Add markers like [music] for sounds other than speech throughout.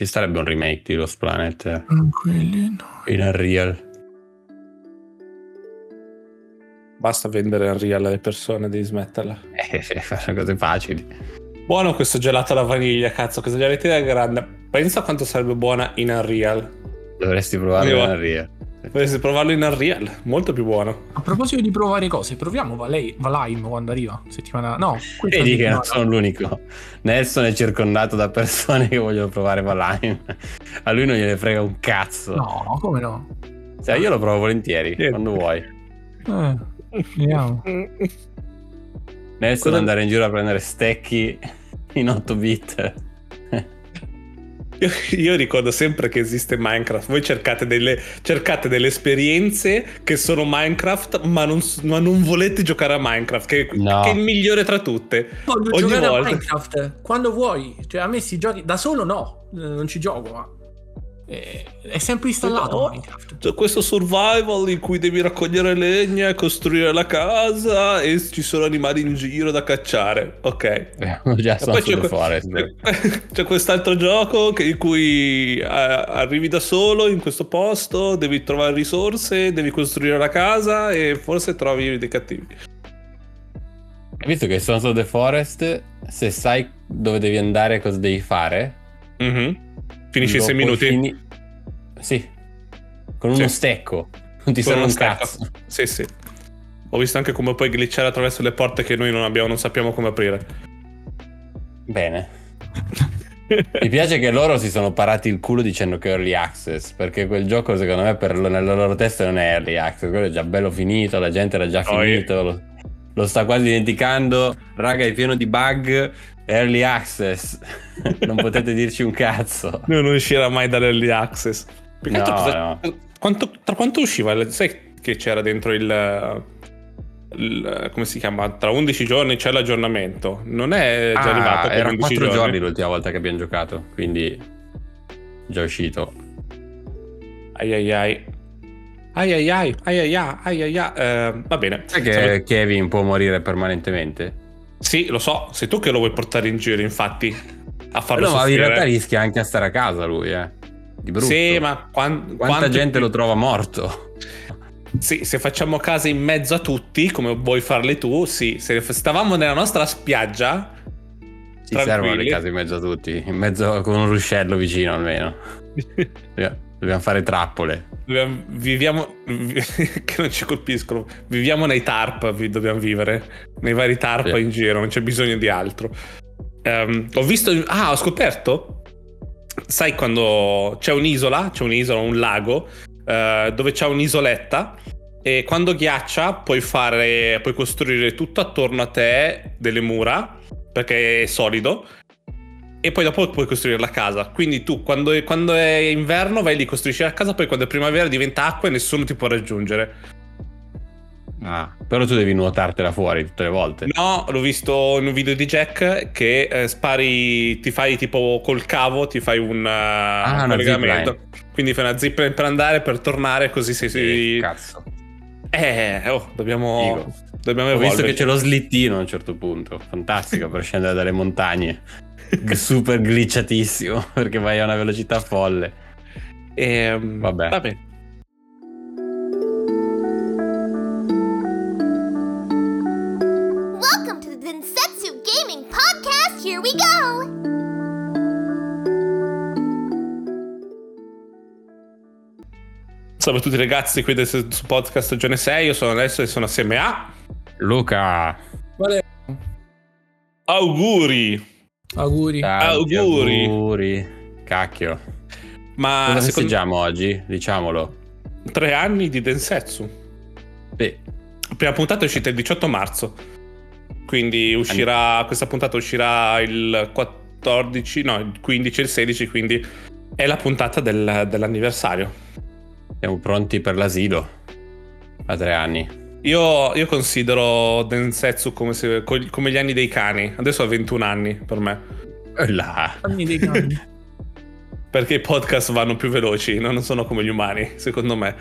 Ci sarebbe un remake di Lost Planet Quelli no. in Unreal. Basta vendere Unreal alle persone, devi smetterla. Eh, fare cose facili. Buono questo gelato alla vaniglia, cazzo, questa gelatina grande. Pensa quanto sarebbe buona in Unreal. Dovresti provarlo in Unreal. Dovresti provarlo in Unreal, molto più buono. A proposito di provare cose, proviamo Valheim quando arriva. Settimana. No, Vedi che non sono l'unico. Nelson è circondato da persone che vogliono provare Valheim. [laughs] A lui non gliene frega un cazzo. No, come no? Cioè, io lo provo volentieri, Niente. quando vuoi. Eh, vediamo. Nelson Cosa- andare in giro a prendere stecchi in 8 bit. Io, [laughs] io ricordo sempre che esiste Minecraft. Voi cercate delle, cercate delle esperienze che sono Minecraft, ma non, ma non volete giocare a Minecraft, che, No. che è il migliore tra tutte. Voglio Ogni giocare volta. a Minecraft quando vuoi. Cioè, a me si giochi da solo no, non ci gioco, ma è sempre installato No. Minecraft. C'è questo survival in cui devi raccogliere legna, costruire la casa e ci sono animali in giro da cacciare. Ok. Abbiamo [laughs] già E the c'è, Forest. [laughs] c'è- quest'altro gioco che- in cui eh, arrivi da solo in questo posto, devi trovare risorse, devi costruire la casa e forse trovi dei cattivi. Hai visto che Sons of the Forest, se sai dove devi andare e cosa devi fare, Mhm. Finisci in dopo 6 minuti. fini- Sì, con Sì. uno stecco. Non ti serve uno un stecco. cazzo. Sì, sì. Ho visto anche come puoi glitchare attraverso le porte che noi non abbiamo, non sappiamo come aprire. Bene. Mi piace che loro si sono parati il culo dicendo che è early access, perché quel gioco secondo me per, nella loro testa non è early access, quello è già bello finito, la gente era già finito, lo, lo sta quasi dimenticando, raga è pieno di bug, early access, [laughs] non potete dirci un cazzo. Non uscirà mai dall'early access. No, cosa- no. quanto- tra quanto usciva? Sai che c'era dentro il, il- come si chiama? Tra 11 giorni c'è l'aggiornamento. Non è già Ah, arrivato per era 11 4 giorni. giorni. l'ultima volta che abbiamo giocato, quindi già uscito. Ai ai ai. Ai ai ai, ai ai ai, ai ai ai. Eh, va bene. Sai che Sape- Kevin può morire permanentemente? Sì, lo so. Sei tu che lo vuoi portare in giro, infatti. A farlo No, ma in soffrire. realtà rischia anche a stare a casa lui, eh. Di brutto. Sì, ma quan- Quanta gente più- lo trova morto? Sì, se facciamo case in mezzo a tutti, come vuoi farle tu, sì. Se stavamo nella nostra spiaggia, Ci servono le case in mezzo a tutti, in mezzo con un ruscello vicino almeno. [laughs] Dobbiamo- Dobbiamo fare trappole. dobbiamo- viviamo [laughs] che non ci colpiscono. Viviamo nei tarp, dobbiamo vivere. Nei vari tarp Sì. in giro, non c'è bisogno di altro. Ehm, ho visto. Ah, ho scoperto. Sai quando c'è un'isola, c'è un'isola, un lago, eh, dove c'è un'isoletta. E quando ghiaccia puoi fare. puoi costruire tutto attorno a te delle mura. Perché è solido. E poi dopo puoi costruire la casa. Quindi tu quando è, quando è inverno vai lì, costruisci la casa, poi quando è primavera diventa acqua e nessuno ti può raggiungere. Ah, però tu devi nuotartela fuori tutte le volte. No, l'ho visto in un video di Jack che eh, spari, ti fai tipo col cavo, ti fai un, uh, Ah, una collegamento. Quindi fai una zipline per andare, per tornare, così sei... Eh, sei... cazzo. Eh, oh, dobbiamo... Figo. Dobbiamo Ho visto che c'è lo slittino a un certo punto. Fantastico per scendere dalle montagne. Super glitchatissimo [laughs] perché vai a una velocità folle. Ehm, Vabbè. Vabbè. Welcome to the Densetsu Gaming Podcast. Here we go. Salve a tutti ragazzi qui del su podcast Stagione 6, io sono Alessio e sono assieme a... Luca, Auguri! Auguri. tanti Auguri. auguri. Cacchio. Ma Cosa secondo festeggiamo oggi? Diciamolo. tre anni di Densetsu. Sì. La prima puntata è uscita il 18 marzo. Quindi uscirà. Questa puntata uscirà il 14, no, il 15 e il 16. Quindi è la puntata del- dell'anniversario. Siamo pronti per l'asilo. A tre anni. Io, io considero Densetsu come, se- co- come gli anni dei cani. Adesso ha 21 anni per me. Eh Là. Anni dei cani. [laughs] Perché i podcast vanno più veloci, no? non sono come gli umani, secondo me.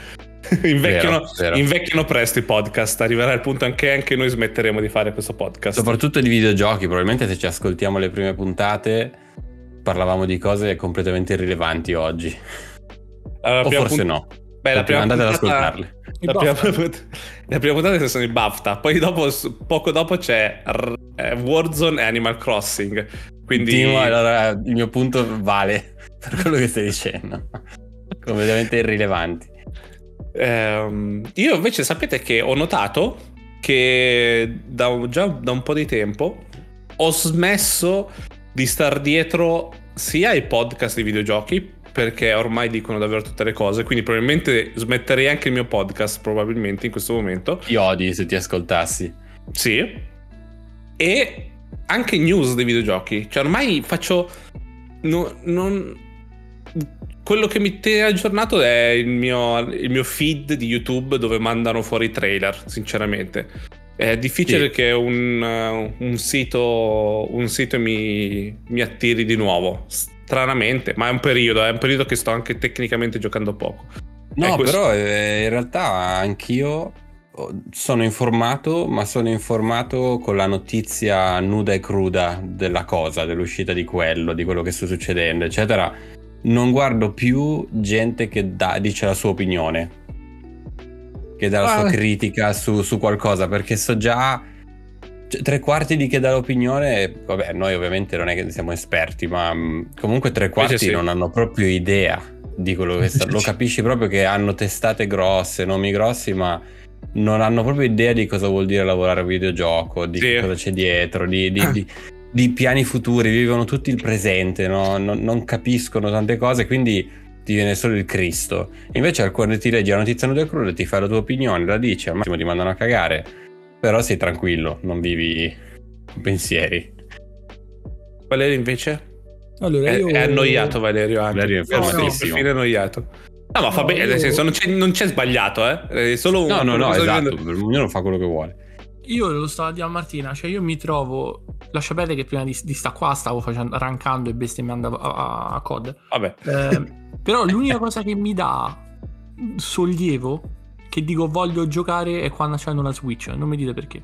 [laughs] invecchiano, Vero, vero. invecchiano presto i podcast. Arriverà il punto anche, anche noi smetteremo di fare questo podcast. Soprattutto di videogiochi, probabilmente se ci ascoltiamo le prime puntate parlavamo di cose completamente irrilevanti oggi. Allora, o forse punt- no. Beh, la prima Andate ad puntata- ascoltarle. I La prima, la prima puntata sono i BAFTA, poi dopo, poco dopo c'è eh, Warzone e Animal Crossing. Quindi Timo, allora il mio punto vale per quello che stai dicendo. [laughs] completamente irrilevanti. Ehm, io invece sapete che ho notato che da già da un po' di tempo ho smesso di star dietro sia ai podcast di videogiochi perché ormai dicono davvero tutte le cose quindi probabilmente smetterei anche il mio podcast probabilmente in questo momento Ti odi se ti ascoltassi. sì e anche news dei videogiochi cioè ormai faccio no- non quello che mi tiene aggiornato è il mio, il mio feed di YouTube dove mandano fuori i trailer, sinceramente. È difficile Sì. che un, un sito, un sito mi, mi attiri di nuovo. Stranamente, ma è un periodo, è un periodo che sto anche tecnicamente giocando poco. No, però eh, in realtà anch'io oh, sono informato, ma sono informato con la notizia nuda e cruda della cosa, dell'uscita di quello, di quello che sta succedendo, eccetera. Non guardo più gente che dà- dice la sua opinione, che dà la sua Ah. critica su, su qualcosa, perché so già cioè, tre quarti di chi dà l'opinione, vabbè, noi ovviamente non è che siamo esperti, ma mh, comunque tre quarti sì. non hanno proprio idea di quello che sta. Lo [laughs] capisci proprio che hanno testate grosse, nomi grossi, ma non hanno proprio idea di cosa vuol dire lavorare a videogioco, di Sì. cosa c'è dietro, di, di- di- di piani futuri, vivono tutti il presente, no? non, non capiscono tante cose, quindi ti viene solo il Cristo. Invece quando ti leggi la notizia nuda e cruda, ti fai la tua opinione, la dici, al massimo ti mandano a cagare, però sei tranquillo, non vivi pensieri. Valerio invece? Allora, È, io... è annoiato Valerio anche. Valerio è Per- fermatissimo. perfino annoiato. No, ma fa No, bene, nel io- senso non c'è, non c'è sbagliato, eh. È solo un... No, no, no, cosa esatto, vivendo- ognuno fa quello che vuole. Io lo stavo a dire a Martina, cioè io mi trovo... Lascia perdere che prima di, di sta qua stavo facendo, rankando e bestemmiando a, a, a COD. Vabbè. Eh, però l'unica cosa che mi dà sollievo, che dico voglio giocare, è quando c'hanno la Switch. Non mi dite perché.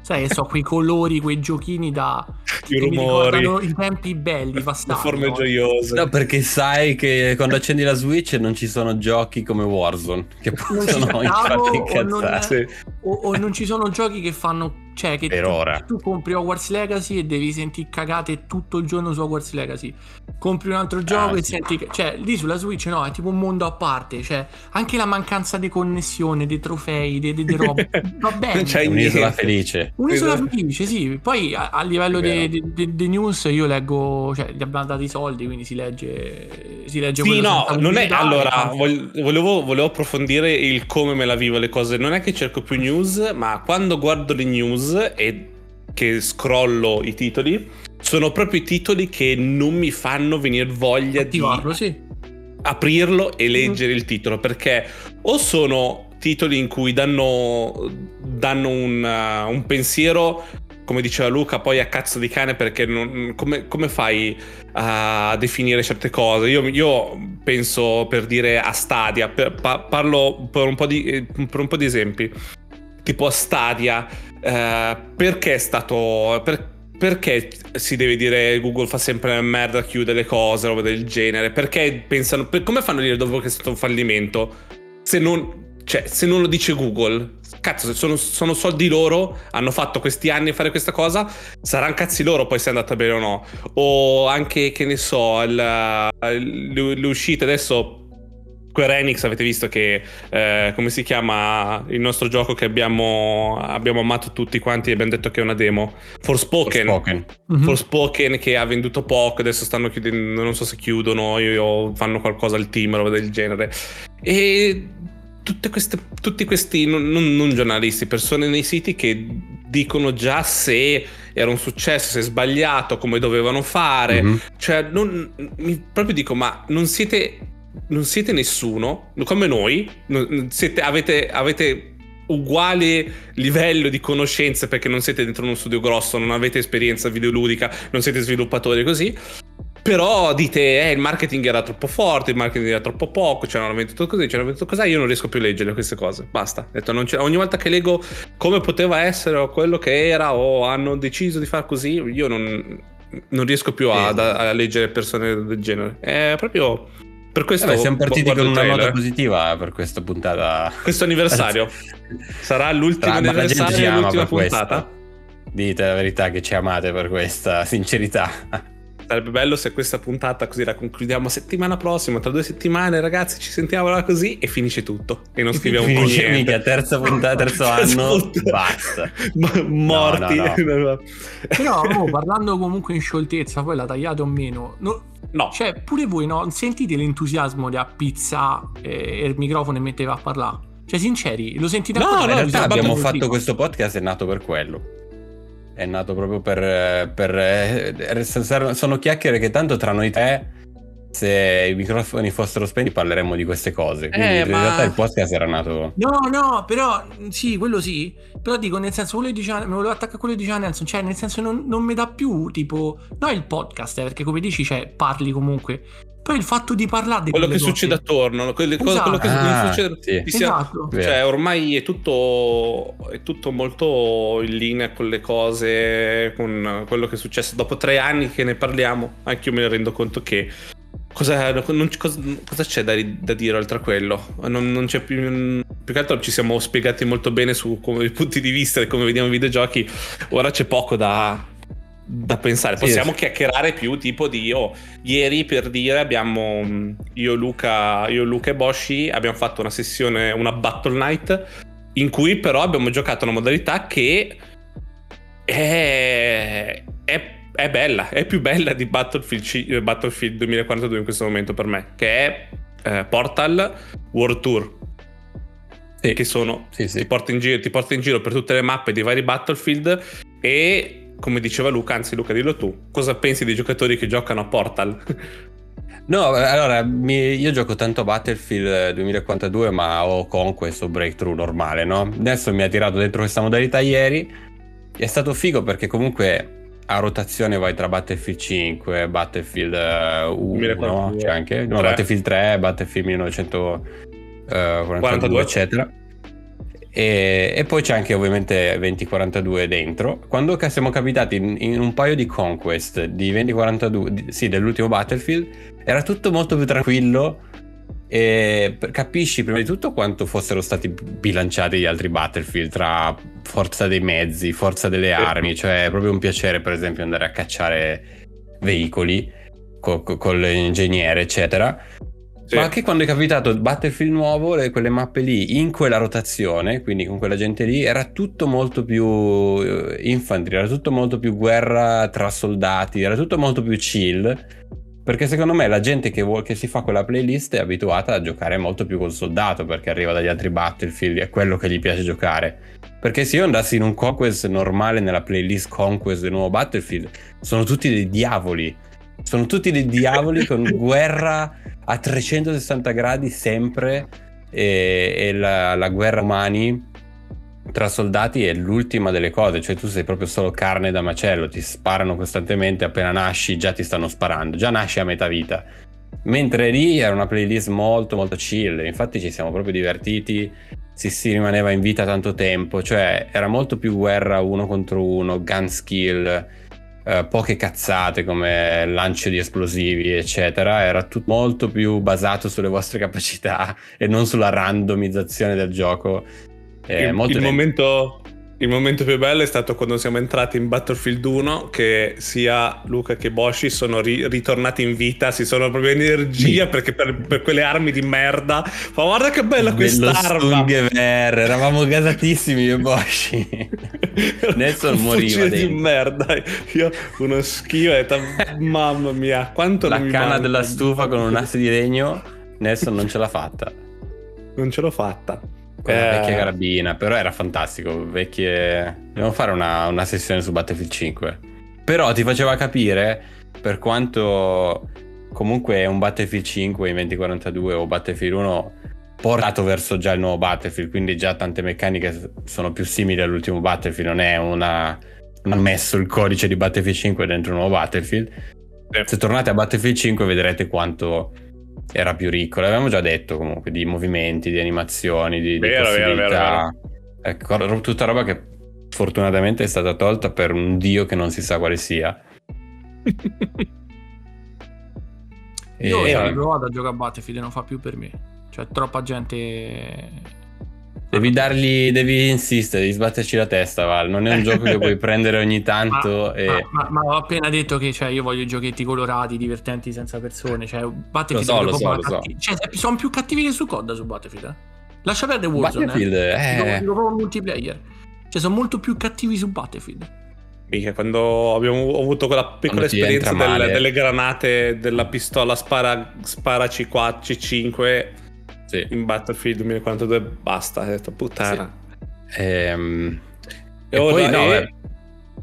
Sai che so, quei colori, quei giochini da... I rumori, ricordano i tempi belli, le bastardi. forme no? gioiose. No, perché sai che quando accendi la Switch non ci sono giochi come Warzone che possono aspettavo, [laughs] infatti o non- incazzare. Sì. O, o non ci sono giochi che fanno... Cioè, che Per tu, ora. tu compri Hogwarts Legacy e devi sentire cagate tutto il giorno su Hogwarts Legacy. Compri un altro gioco e sì. senti... Cioè, lì sulla Switch no, è tipo un mondo a parte. Cioè, anche la mancanza di connessione, dei trofei, di, di, di robe. [laughs] Va bene. Non c'hai Un'isola felice. Un'isola Esatto. felice, sì. Poi a, a livello di news io leggo, cioè gli abbiamo dati i soldi, quindi si legge, si legge Sì, no, non è. Allora, volevo, volevo approfondire il come me la vivo le cose. Non è che cerco più news, ma quando guardo le news e che scrollo i titoli, sono proprio i titoli che non mi fanno venire voglia di attivarlo, sì. aprirlo e Mm. leggere il titolo perché o sono titoli in cui danno, danno un, uh, un pensiero come diceva Luca poi a cazzo di cane perché non- come, come fai a definire certe cose io, io penso per dire a Stadia per- pa- parlo per un, po di, eh, per un po' di esempi tipo a Stadia eh, perché è stato per- perché si deve dire Google fa sempre merda, chiude le cose, roba del genere? Perché pensano, per- come fanno a dire dopo che è stato un fallimento? Se non, cioè, se non lo dice Google, cazzo, sono, sono soldi loro, hanno fatto questi anni a fare questa cosa, saranno cazzi loro poi se è andata bene o no. O anche, che ne so, il- le uscite adesso. Square Enix avete visto che eh, come si chiama il nostro gioco che abbiamo, abbiamo amato tutti quanti e abbiamo detto che è una demo Forspoken Forspoken. Mhm. Forspoken che ha venduto poco, adesso stanno chiudendo, non so se chiudono io- o fanno qualcosa al team, roba del genere. E tutte queste, tutti questi, non, non- non giornalisti, persone nei siti che dicono già se era un successo, se è sbagliato, come dovevano fare. Mhm. Cioè, non, mi proprio dico, ma non siete, non siete nessuno, come noi, siete- avete, avete uguale livello di conoscenze perché non siete dentro uno studio grosso, non avete esperienza videoludica, non siete sviluppatori così. Però dite, eh, il marketing era troppo forte, il marketing era troppo poco, c'erano venduto così, c'erano venduto così, io non riesco più a leggere queste cose. Basta. Detto, ogni volta che leggo come poteva essere o quello che era o hanno deciso di far così, io non... non riesco più a, Sì. a leggere persone del genere. È proprio per questo Vabbè, siamo partiti con una nota positiva per questa puntata. Questo anniversario [laughs] sarà l'ultimo Tra- anniversario per puntata. questo. Dite la verità che ci amate per questa sincerità. Sarebbe bello se questa puntata così la concludiamo settimana prossima, tra due settimane ragazzi ci sentiamo là così e finisce tutto e non scriviamo più niente. mica, terza puntata, [laughs] terzo anno, basta. [laughs] Morti. No, [laughs] Però, mo, parlando comunque in scioltezza, poi la tagliate o meno. no- No, cioè, pure voi, no? Sentite l'entusiasmo di a pizza e il microfono e metteva a parlare. Cioè, sinceri, lo sentite No, ancora? no, In realtà abbiamo fatto questo podcast è nato per quello. È nato proprio per... per eh, sono chiacchiere che tanto tra noi tre, se i microfoni fossero spenti, parleremmo di queste cose. Quindi Eh, in ma- realtà il podcast era nato... No, no, però sì, quello sì. Però dico, nel senso, quello che diceva, mi volevo attaccare a quello che diceva Nelson. Cioè, nel senso, non, non mi dà più tipo. No, il podcast, eh, perché come dici, cioè, parli comunque. Poi il fatto di parlare di quello che quelle succede cose- attorno, quelle cose- Esatto. quello che Ah, succede. sì. ti sia- Esatto. Cioè, ormai è tutto, è tutto molto in linea con le cose, con quello che è successo. Dopo tre anni che ne parliamo, anche io me ne rendo conto che cosa, non- cosa- cosa c'è da, da dire oltre a quello? Non, non c'è più. Più che altro ci siamo spiegati molto bene su come, i punti di vista e come vediamo i videogiochi. Ora c'è poco da, da pensare. Possiamo sì. chiacchierare più tipo di oh, ieri per dire abbiamo mh, io Luca, io Luca e Boshi abbiamo fatto una sessione, una Battle Night in cui però abbiamo giocato una modalità che è, è, è bella, è più bella di Battlefield, eh, Battlefield 2042 in questo momento per me, che è eh, Portal World Tour, Sì. che sono sì. ti, porta in giro, ti porta in giro per tutte le mappe dei vari Battlefield e come diceva Luca, anzi Luca dillo tu, cosa pensi dei giocatori che giocano a Portal? [laughs] No, allora, mi- io gioco tanto Battlefield 2042, ma ho Conquest o Breakthrough normale, no? Adesso mi ha tirato dentro questa modalità ieri. È stato figo perché comunque a rotazione vai tra Battlefield 5, Battlefield eh, 1, 2042. c'è anche, no. Battlefield 3, Battlefield 1942, 42. eccetera. E, e poi c'è anche ovviamente 2042 dentro. Quando ca- siamo capitati in, in un paio di conquest di 2042, di- sì, dell'ultimo Battlefield, era tutto molto più tranquillo. E capisci prima di tutto quanto fossero stati bilanciati gli altri Battlefield tra forza dei mezzi, forza delle armi. Cioè, è proprio un piacere, per esempio, andare a cacciare veicoli co- co- con l'ingegnere, eccetera. Sì. Ma anche quando è capitato Battlefield nuovo, le- quelle mappe lì, in quella rotazione, quindi con quella gente lì, era tutto molto più eh, infantry, era tutto molto più guerra tra soldati, era tutto molto più chill. Perché secondo me la gente che, vuol- che si fa quella playlist è abituata a giocare molto più col soldato, perché arriva dagli altri Battlefield, è quello che gli piace giocare. Perché se io andassi in un Conquest normale nella playlist Conquest del nuovo Battlefield, sono tutti dei diavoli. Sono tutti dei diavoli con guerra a 360 gradi sempre e, e la, la guerra umani tra soldati è l'ultima delle cose, cioè tu sei proprio solo carne da macello, ti sparano costantemente, appena nasci già ti stanno sparando, già nasci a metà vita. Mentre lì era una playlist molto molto chill, infatti ci siamo proprio divertiti, si, si rimaneva in vita tanto tempo, cioè era molto più guerra uno contro uno, gun skill, eh, poche cazzate come lancio di esplosivi, eccetera. Era tutto molto più basato sulle vostre capacità e non sulla randomizzazione del gioco. Eh, il, il momento, il momento più bello è stato quando siamo entrati in Battlefield 1 che sia Luca che Boshi sono ri- ritornati in vita, si sono proprio energia Sì. perché per, per quelle armi di merda. Ma guarda che bella quest'arma! Stungever, eravamo gasatissimi io e Boshi. [laughs] Nelson moriva fucile di dentro. merda. Io uno schifo, mamma mia, quanto La canna manca. della stufa con un asse di legno, Nelson non ce l'ha fatta. Non ce l'ho fatta. Con la Eh, vecchia carabina, però era fantastico. Vecchie... Dobbiamo fare una, una sessione su Battlefield 5. Però ti faceva capire per quanto comunque un Battlefield 5 in 2042 o Battlefield 1 portato verso già il nuovo Battlefield, quindi già tante meccaniche sono più simili all'ultimo Battlefield, non è una... non ha messo il codice di Battlefield 5 dentro un nuovo Battlefield. Se tornate a Battlefield 5 vedrete quanto era più ricco. L'avevamo già detto comunque di movimenti, di animazioni, di, di Vero, vero, possibilità. Ecco, tutta roba che fortunatamente è stata tolta per un dio che non si sa quale sia. Io E- ho riprovato a giocare a Battlefield non fa più per me. Cioè, troppa gente. Devi dargli, devi insistere, devi sbatterci la testa, Val. Non è un gioco che puoi [laughs] prendere ogni tanto Ma, e... ma- ma- ma ho appena detto che cioè, io voglio i giochetti colorati, divertenti, senza persone. Cioè, Battlefield so, è lo so, lo so. cioè, sono più cattivi che su COD su Battlefield. eh. Lascia perdere Warzone. Battlefield, eh. Dico- eh, dico proprio multiplayer. Cioè, sono molto più cattivi su Battlefield. Mica, quando abbiamo ho avuto quella piccola esperienza del- delle granate della pistola spara, spara C4, C5 sì. in Battlefield 2042, basta, ho detto puttana. Ehm, E e poi no, e-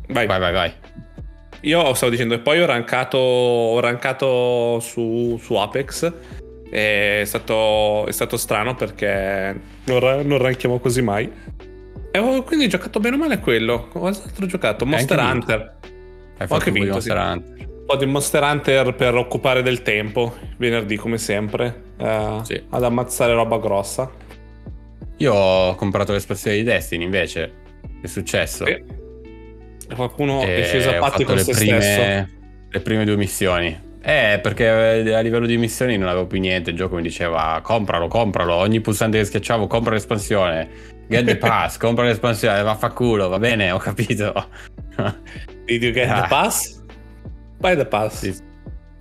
beh, Vai. vai, vai, vai. Io stavo dicendo, e poi ho rankato, ho rankato su, su Apex. È stato, è stato strano perché non, ra- non ranchiamo così mai. E ho quindi giocato bene o male a quello. Ho giocato? Monster. Hunter. Ho anche vinto, Monster sì. Hunter. Un po' di Monster Hunter per occupare del tempo. Venerdì, come sempre. eh, Sì. Ad ammazzare roba grossa. Io ho comprato l'espansione di Destiny invece. È successo? Sì. Qualcuno E è sceso a patti con le se prime, stesso. le prime due missioni. Eh, perché a livello di missioni non avevo più niente. Il gioco mi diceva compralo, compralo. Ogni pulsante che schiacciavo, compra l'espansione. Get the [laughs] pass, compra l'espansione. Vaffanculo, va bene, ho capito. Did you get Ah. the pass? Buy the pass. Sì.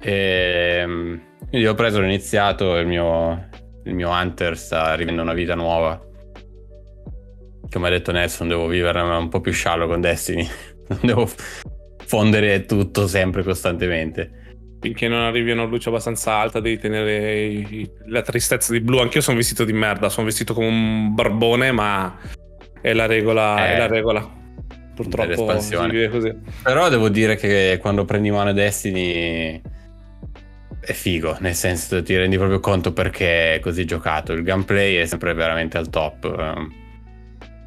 Ehm, quindi ho preso, ho iniziato. Il mio, il mio Hunter sta rivivendo una vita nuova. Come ha detto Nelson, devo vivere un po' più sciallo con Destiny. [laughs] Non devo fondere tutto sempre costantemente. Finché non arrivi a una luce abbastanza alta, devi tenere i- la tristezza di blu. Anch'io sono vestito di merda. Sono vestito come un barbone, ma è la regola. Eh, è la regola. Purtroppo si vive così. Però devo dire che quando prendi in mano Destiny è figo, nel senso ti rendi proprio conto perché è così giocato. Il gameplay è sempre veramente al top. ehm.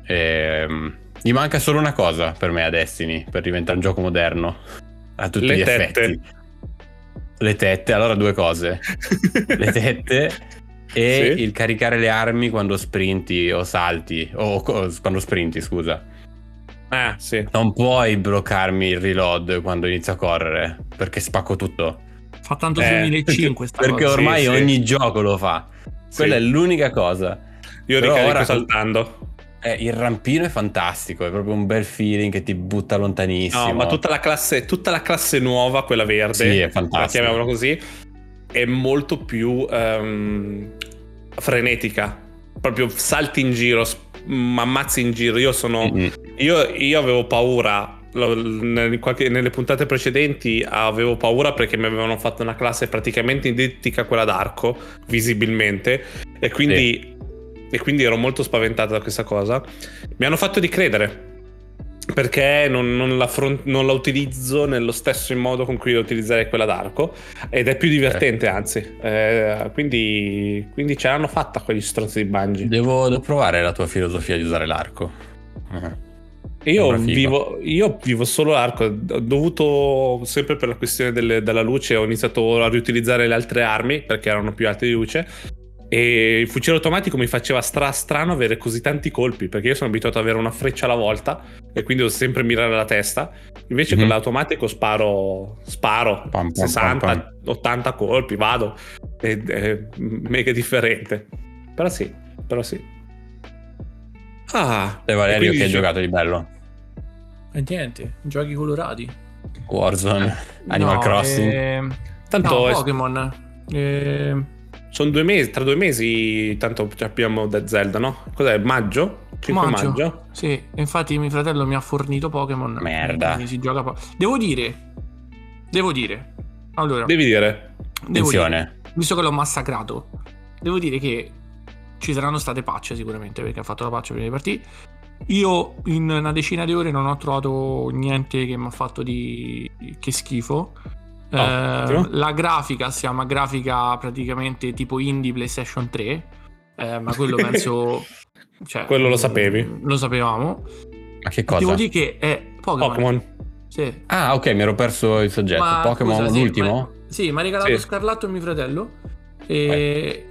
Ehm, gli manca solo una cosa per me a Destiny per diventare un gioco moderno a tutti Le gli tette. effetti. Le tette, allora due cose. [laughs] Le tette e Sì. il caricare le armi quando sprinti o salti o quando sprinti, scusa. Ah, sì. Non puoi bloccarmi il reload quando inizio a correre perché spacco tutto. Fa tanto Eh, 2005 sta Perché cosa. ormai Sì, sì. ogni gioco lo fa. Quella Sì. è l'unica cosa. Io Però ricarico ora- saltando. Eh, il rampino è fantastico, è proprio un bel feeling che ti butta lontanissimo. No, ma tutta la classe, tutta la classe nuova, quella verde, Sì, è la chiamiamola così, è molto più ehm, frenetica. Proprio salti in giro, mm, ammazzi in giro. Io sono. Io, io avevo paura. nelle puntate precedenti avevo paura perché mi avevano fatto una classe praticamente identica a quella d'arco, visibilmente, e quindi, e quindi ero molto spaventato da questa cosa. Mi hanno fatto ricredere perché non, non la, front- non la utilizzo nello stesso modo con cui utilizzerei quella d'arco ed è più divertente anzi Eh, quindi, quindi ce l'hanno fatta quegli stronzi di Bungie Devo, devo provare la tua filosofia di usare l'arco. Eh. io vivo, io vivo solo l'arco ho dovuto sempre per la questione delle- della luce ho iniziato a riutilizzare le altre armi perché erano più alte di luce e il fucile automatico mi faceva stra strano avere così tanti colpi perché io sono abituato ad avere una freccia alla volta e quindi devo sempre mirare la testa invece Mhm. con l'automatico sparo sparo Pam, pam, 60 pam, 80 colpi vado è, è mega differente però sì però sì ah E Valerio, e che hai giocato di bello? E niente, giochi colorati. Warzone, Animal No, Crossing. ehm, tanto no, è- Pokémon. Ehm, sono due mesi tra due mesi tanto abbiamo da Zelda no? cos'è maggio? 5 maggio, maggio. Sì, infatti mio fratello mi ha fornito Pokémon. Merda. si gioca po- Devo dire, devo dire, allora, devi dire devo dire, Attenzione. visto che l'ho massacrato, devo dire che ci saranno state patch sicuramente perché ha fatto la patch prima di partire. Io in una decina di ore non ho trovato niente che mi ha fatto di che schifo. Eh, la grafica si chiama grafica praticamente tipo indie PlayStation 3, eh, ma quello penso. [laughs] cioè, Quello lo sapevi? Lo sapevamo. Ma che Devo cosa? dire che è Pokémon. Pokémon Sì. Ah, ok, mi ero perso il soggetto. Ma Pokémon, scusa, sì, l'ultimo? ma- Sì, mi ha regalato Sì. Scarlatto mio fratello. E,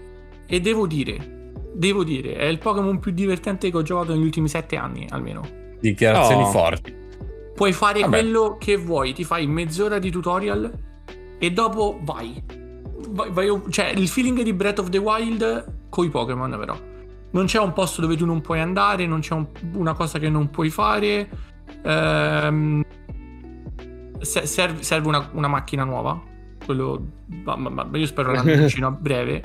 e devo dire, devo dire, è il Pokémon più divertente che ho giocato negli ultimi sette anni almeno. Dichiarazioni Oh. forti. puoi fare Vabbè. quello che vuoi, ti fai mezz'ora di tutorial e dopo vai. Vai- vai- cioè, il feeling di Breath of the Wild con i Pokémon, però. Non c'è un posto dove tu non puoi andare, non c'è un- una cosa che non puoi fare. Ehm, se- serve, serve una, una macchina nuova. Quello. ma- ma- ma io spero l'annuncino [laughs] a breve.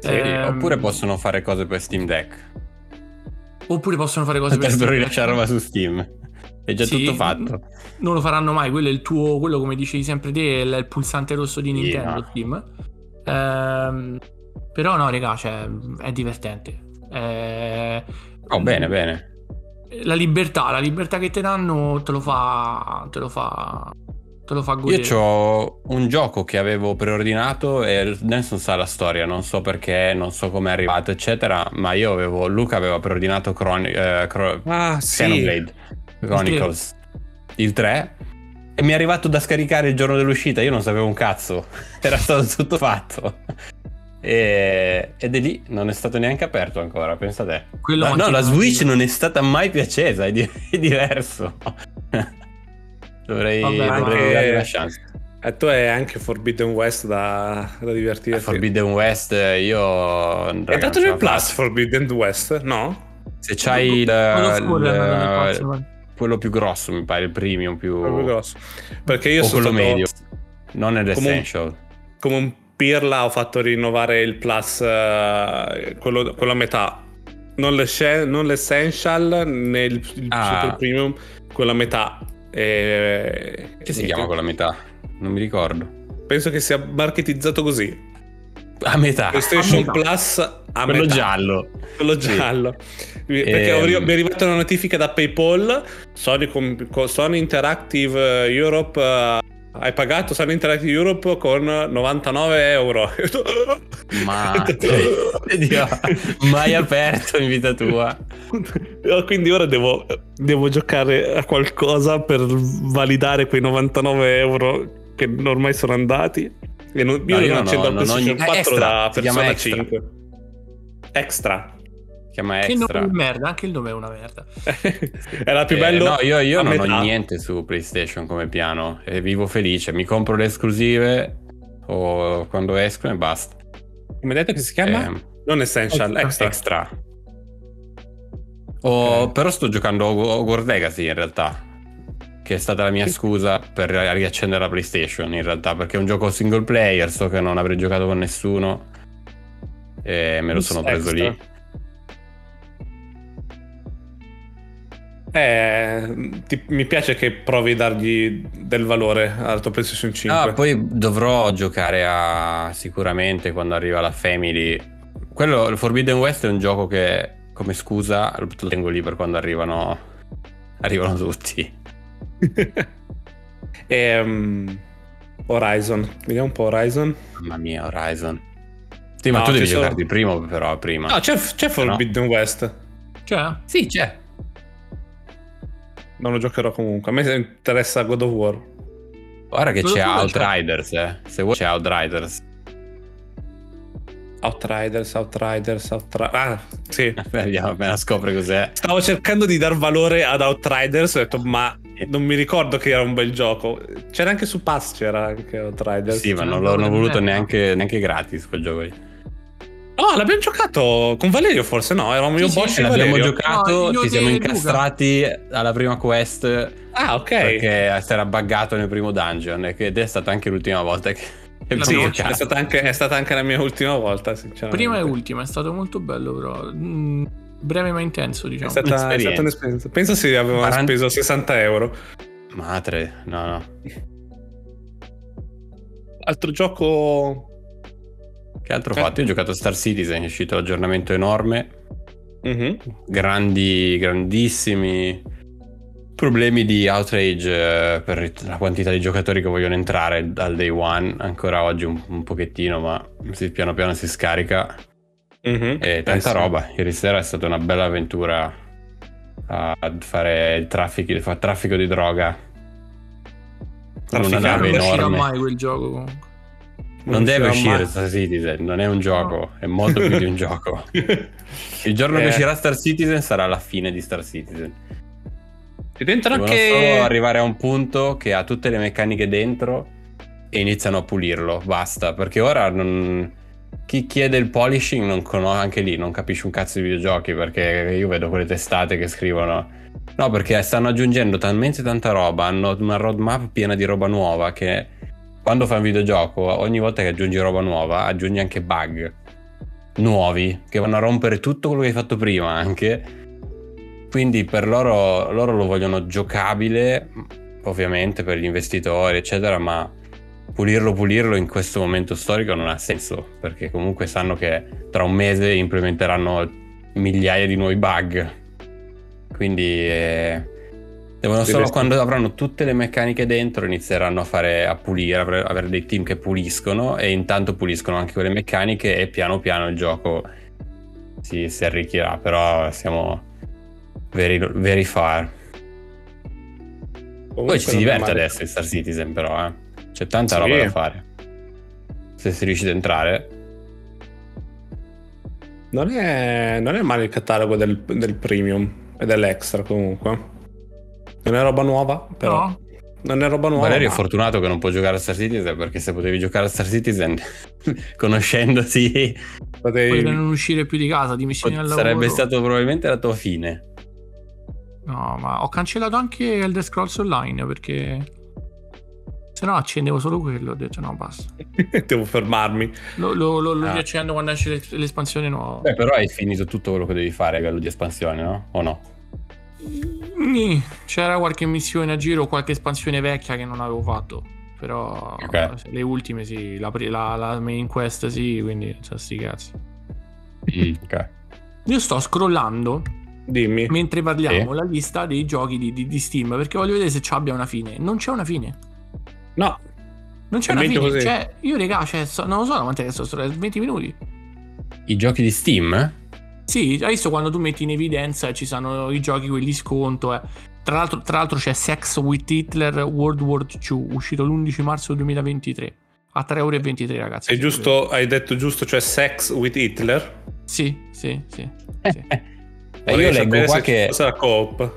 Sì, Ehm, Oppure possono fare cose per Steam Deck. oppure possono fare cose per Steam. rilasciare roba su Steam. È già Sì, tutto fatto. Non lo faranno mai, quello è il tuo, quello come dicevi sempre te, è il, il pulsante rosso di Nintendo. Steam. Ehm, però no, raga, cioè, è divertente. Eh, Oh, bene, bene. La libertà, la libertà che ti danno te lo fa, te lo fa, te lo fa godere. Io ho un gioco che avevo preordinato e Nelson sa la storia, non so perché, non so come è arrivato, eccetera. Ma io avevo, Luca aveva preordinato Chroni- eh, Chro- Ah, sì. Xenoblade Chronicles il 3 e mi è arrivato da scaricare il giorno dell'uscita. Io non sapevo un cazzo, [laughs] era stato tutto fatto. E, ed è lì, non è stato neanche aperto ancora, pensa te. Quello No, no, la Switch non è stata mai più accesa, è, di- è diverso. [laughs] dovrei, Vabbè, dovrei dargli una chance. E tu hai anche Forbidden West da, da divertirti. Forbidden West, io. È raga, dato non ce nel Plus. Forbidden West? No? Se c'hai il, è il- pazzo, guarda. Quello più grosso, mi pare, il premium più. Proprio grosso. Perché io o sono quello stato medio. Non è l'essential. come un pirla ho fatto rinnovare il Plus, eh, quello, quello a metà. Non, l'esce- non l'essential né il, il Ah. super premium, quello a metà. E, Che si chiama quella metà? Non mi ricordo. Penso che sia marketizzato così. A metà. PlayStation metà. Plus a quello metà. giallo. quello Sì. giallo perché Ehm. mi è arrivata una notifica da PayPal Sony, Sony Interactive eh, Europe eh, hai pagato Sony Interactive Europe con 99 euro [laughs] Ma [laughs] Dio, mai aperto in vita tua. quindi ora devo, devo giocare a qualcosa per validare quei 99 euro che ormai sono andati e non, io No, io non accendo non ho PlayStation ni- 4 extra, da Persona extra. 5 extra chiama Che extra. nome di merda, anche il nome è una merda. [laughs] era più Eh, bello no, io, io non metà. ho niente su PlayStation come piano e vivo felice. Mi compro le esclusive o quando escono e basta. come hai detto che si chiama? Ehm, non Essential, Extra. extra. extra. O- Ok. Però sto giocando Hogwarts Legacy in realtà. Che è stata la mia scusa per riaccendere la PlayStation in realtà. Perché è un gioco single player. So che non avrei giocato con nessuno. E me lo sono preso lì. Eh, ti- mi piace che provi a dargli del valore alla tua PlayStation 5. Ah, poi dovrò giocare a sicuramente quando arriva la Family. Quello, il Forbidden West è un gioco che come scusa lo tengo lì per quando arrivano arrivano tutti. [laughs] Ehm, Horizon, vediamo un po' Horizon. Mamma mia, Horizon. Sì, ma No, tu devi sono- giocarti primo però prima. No, c'è, c'è Forbidden West. Cioè, Sì, c'è. Non lo giocherò comunque. A me interessa God of War. Guarda che c'è c'è. Outriders, eh. Se vuoi c'è Outriders. Outriders, Outriders, Outriders. Ah, sì. [laughs] Vediamo appena scopre cos'è. Stavo cercando di dar valore ad Outriders. Ho detto, ma non mi ricordo che era un bel gioco. C'era anche su Pass, c'era anche Outriders. Sì, ma non c'è ho voluto neanche, neanche gratis quel gioco lì. No, l'abbiamo giocato con Valerio, forse no? Eravamo io, Sì, Bosch sì, e L'abbiamo Valerio. giocato, No, ci siamo Luca. incastrati alla prima quest Ah, ok. perché si era buggato nel primo dungeon che- ed è stata anche l'ultima volta che Sì, è stata, anche, è stata anche la mia ultima volta, sinceramente. prima e ultima, è stato molto bello, però. Mm, breve ma intenso, È diciamo. stata, è Un'esperienza. stata un'esperienza. Penso se avevamo 40 speso 60 euro. Madre, no, no. Altro gioco. Che altro ho Eh. fatto? Io ho giocato a Star Citizen, è uscito l'aggiornamento enorme, Mhm. grandi, grandissimi problemi di outrage eh, per la quantità di giocatori che vogliono entrare dal day one. Ancora oggi un, un pochettino, ma si- piano piano si scarica. Mhm. E tanta Eh sì. roba. Ieri sera è stata una bella avventura a fare il traffico, il traffico di droga. Trafficare. non uscirà mai quel gioco comunque. Non deve uscire. Star Citizen, non è un gioco, è molto più di un gioco. [laughs] Il giorno Eh. che uscirà Star Citizen sarà la fine di Star Citizen. Ci tentano Devono anche... solo arrivare a un punto che ha tutte le meccaniche dentro e iniziano a pulirlo. Basta. Perché ora non... chi chiede il polishing non conosce anche lì, non capisce un cazzo di videogiochi. Perché io vedo quelle testate che scrivono. No, perché stanno aggiungendo talmente tanta roba. Hanno una roadmap piena di roba nuova che quando fai un videogioco, ogni volta che aggiungi roba nuova, aggiungi anche bug nuovi che vanno a rompere tutto quello che hai fatto prima anche. Quindi per loro, loro lo vogliono giocabile, ovviamente per gli investitori, eccetera, ma pulirlo, pulirlo in questo momento storico non ha senso, perché comunque sanno che tra un mese implementeranno migliaia di nuovi bug. Quindi eh, devono solo quando avranno tutte le meccaniche dentro inizieranno a fare a pulire, avere dei team che puliscono e intanto puliscono anche quelle meccaniche e piano piano il gioco si, si arricchirà, però siamo very, very far. Comunque Poi ci si diverte male. adesso in Star Citizen però, eh. C'è tanta Sì. roba da fare. Se si riuscite ad entrare. Non è, non è male il catalogo del, del premium e dell'extra comunque. Non è roba nuova, però. No? Non è roba nuova. Valerio è ma- fortunato che non può giocare a Star Citizen perché se potevi giocare a Star Citizen [laughs] conoscendoti potevi- Poi non uscire più di casa, dimissioni al lavoro. sarebbe stato probabilmente la tua fine. No, ma ho cancellato anche Elder Scrolls Online perché se no accendevo solo quello. Ho detto no, basta. [laughs] Devo fermarmi. Lo, lo, lo, lo Ah. riaccendo quando esce l'es- l'espansione nuova. Beh, però hai finito tutto quello che devi fare a livello di espansione, no? O no? C'era qualche missione a giro, qualche espansione vecchia che non avevo fatto. Però Ok. le ultime sì, la, la, la main quest sì, quindi cioè, sti cazzi. Ok. Io sto scrollando Dimmi. mentre parliamo Sì. la lista dei giochi di, di- di Steam perché voglio vedere se ci abbia una fine. Non c'è una fine. No, Non c'è una fine. così. Cioè, io, regà, cioè, so- non lo so quant'è che sto sto- 20 minuti. I giochi di Steam? Sì, hai visto quando tu metti in evidenza ci sono i giochi quelli sconto. eh. Tra, l'altro, tra l'altro c'è Sex with Hitler World War II, uscito l'11 marzo 2023. A 3,23 euro, ragazzi. giusto, hai detto giusto, cioè sex with Hitler. Sì, sì, sì. sì. [laughs] Eh, io leggo qua che Cosa la coop.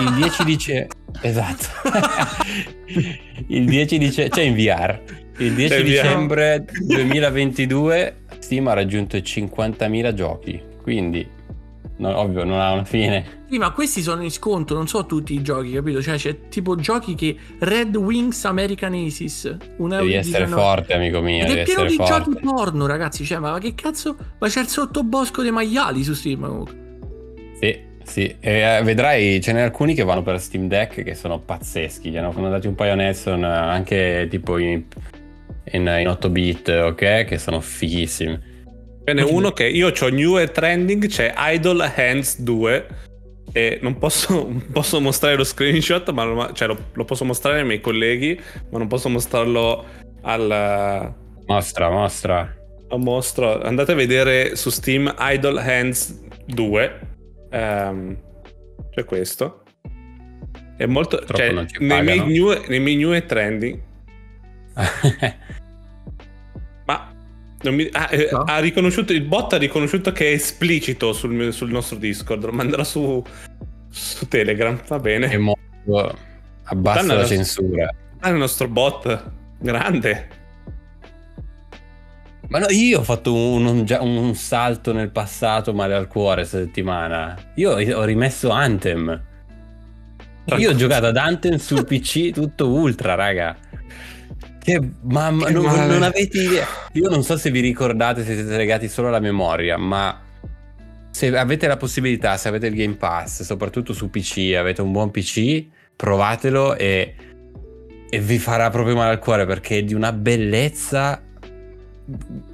il 10 dice... Esatto. [laughs] il 10 dice... C'è in VR. Il 10 C'è in VR. dicembre 2022 Steam ha raggiunto i 50.000 giochi. Quindi, no, ovvio, non ha una fine. Sì, ma questi sono in sconto, non so tutti i giochi, capito? Cioè, c'è tipo giochi che Red Wings American Aces. Un euro Devi essere 19. forte, amico mio. Ed Devi è pieno di forte. giochi porno, ragazzi. Cioè, ma che cazzo? Ma c'è il sottobosco dei maiali su Steam. comunque. Sì, sì. E, eh, vedrai, ce n'è alcuni che vanno per Steam Deck che sono pazzeschi. Gli hanno dati un paio Nelson eh, anche tipo in, in, in 8 bit, ok? Che sono fighissimi. Ce n'è uno che io ho new e trending, c'è Idle Hands 2 e non posso, [laughs] posso mostrare lo screenshot, ma lo, cioè lo, lo posso mostrare ai miei colleghi, ma non posso mostrarlo al, Mostra, mostra. mostro. Andate a vedere su Steam Idle Hands 2. Ehm, c'è questo. È molto... Cioè, nei, miei new, nei miei new e trending [laughs] Ma non mi- ah, eh, No? ha riconosciuto il bot ha riconosciuto che è esplicito sul, mio- sul nostro Discord. Lo manderà su, su Telegram. Va bene. È molto... Abbassa Danno la censura. Ah, il nostro bot grande. Ma no, io ho fatto un, un- già un salto nel passato male al cuore questa settimana. Io ho rimesso Anthem. Io ho giocato ad Anthem sul PC tutto ultra, raga. Che mamma, Che non, non avete idea. Io non so se vi ricordate, se siete legati solo alla memoria, ma se avete la possibilità, se avete il Game Pass, soprattutto su PC, avete un buon PC, provatelo e, e vi farà proprio male al cuore perché è di una bellezza.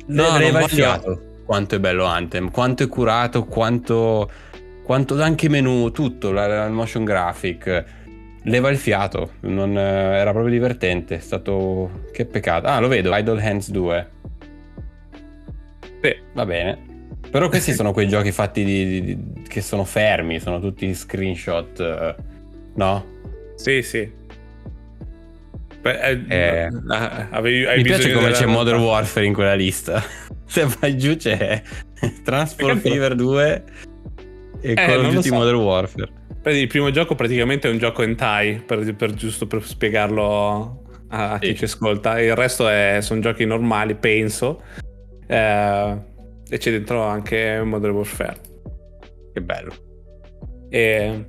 No, non voglio-. Quanto è bello Anthem, quanto è curato, quanto, quanto anche menu, tutto, la, la motion graphic. Leva il fiato, non, eh, era proprio divertente. È stato. Che peccato. Ah, lo vedo, Idle Hands 2. Sì. Va bene. Però questi sono quei giochi fatti di, di- di- che sono fermi, sono tutti screenshot, eh, no? Sì, sì. Beh, eh, Eh, ah, avevi- hai Mi piace come c'è. Modern Warfare in quella lista. [laughs] Se vai giù c'è [laughs] Transport Fever 2 e Eh, Call of Duty so. Modern Warfare. Il primo gioco praticamente è un gioco hentai, per, per- giusto per spiegarlo a, a chi Sì. ci ascolta. Il resto è- sono giochi normali, penso. Eh, e c'è dentro anche Modern Warfare. Che bello. E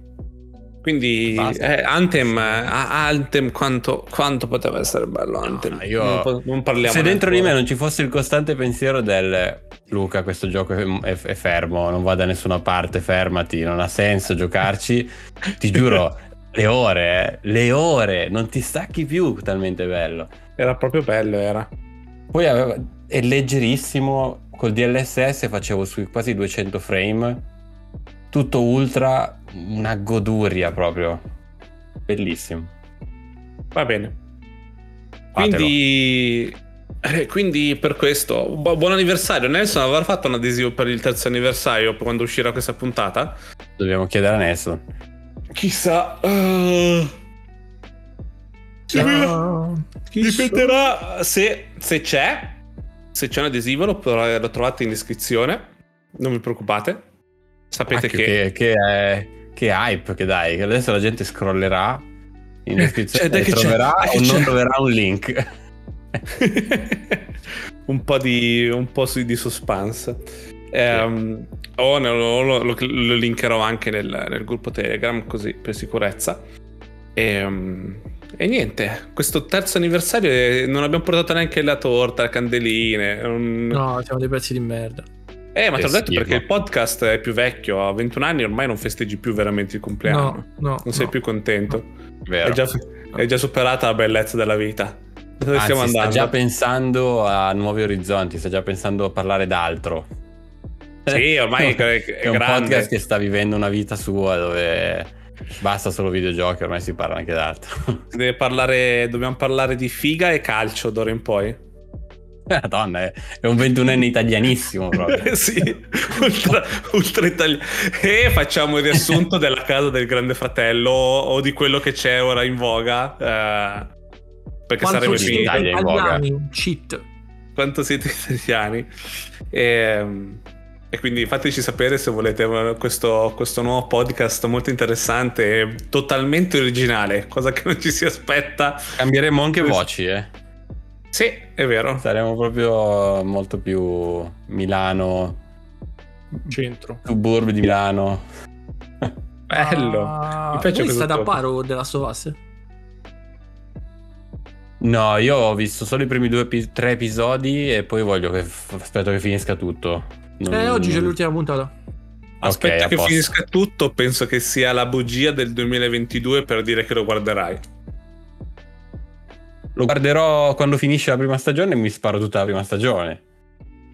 quindi eh, Anthem, Anthem quanto, quanto poteva essere bello Anthem. No, io- non, po- non parliamo Se dentro di me non ci fosse il costante pensiero del Luca, questo gioco è, è- è fermo, non va da nessuna parte, fermati, non ha senso giocarci, [laughs] ti giuro, le ore, eh, le ore, non ti stacchi più, talmente bello. Era proprio bello, era. Poi aveva- è leggerissimo, col DLSS facevo sui quasi 200 frame, tutto ultra, una goduria proprio, bellissimo. Va bene. Fatelo. Quindi, eh, quindi per questo, bu- buon anniversario. Nelson avrà fatto un adesivo per il terzo anniversario quando uscirà questa puntata? Dobbiamo chiedere a Nelson. Chissà. eh, Ah, dipenderà se, se c'è. Se c'è un adesivo lo, lo trovate in descrizione. Non vi preoccupate. Sapete Cacchio, che... che, che, è- che hype che dai, che adesso la gente scrollerà in descrizione Cioè, e troverà che o non troverà un link. [laughs] un po' di un po' su- di suspense. Ehm, o lo, lo- lo- lo linkerò anche nel, nel gruppo Telegram così per sicurezza. Ehm, E, niente, questo terzo anniversario eh, non abbiamo portato neanche la torta, le candeline. non- No, siamo dei pezzi di merda. Eh, ma te l'ho detto schifo. perché il podcast è più vecchio, a 21 anni ormai non festeggi più veramente il compleanno. No, no. non sei no. più contento. Vero. È già, è già superata la bellezza della vita. Dove Anzi, stiamo sta andando? già pensando a nuovi orizzonti, sta già pensando a parlare d'altro. Sì, [laughs] ormai è, è È un grande. podcast che sta vivendo una vita sua dove basta solo videogiochi, ormai si parla anche d'altro. Parlare, dobbiamo parlare di figa e calcio d'ora in poi. [laughs] Madonna, è, è un ventunenne italianissimo proprio. [laughs] sì, ultra, ultra italiano. E facciamo il riassunto della casa del grande fratello o di quello che c'è ora in voga. eh, perché Quanto sarebbe finito. Italia in voga. italiani, cheat. Quanto siete italiani? E, e quindi fateci sapere se volete questo, questo nuovo podcast molto interessante e totalmente originale, cosa che non ci si aspetta. Cambieremo anche voci, eh. Sì, è vero. Saremo proprio molto più Milano, Centro. suburbi di Milano. Bello. Ah, Mi piace questo state a gioco. paro della Stovas? No, io ho visto solo i primi due tre episodi e poi voglio che aspetto che finisca tutto. Non- Eh, oggi c'è l'ultima puntata. Aspetta Ok, a che posto. finisca tutto, penso che sia la bugia del 2022 per dire che lo guarderai. Lo guarderò quando finisce la prima stagione e mi sparo tutta la prima stagione.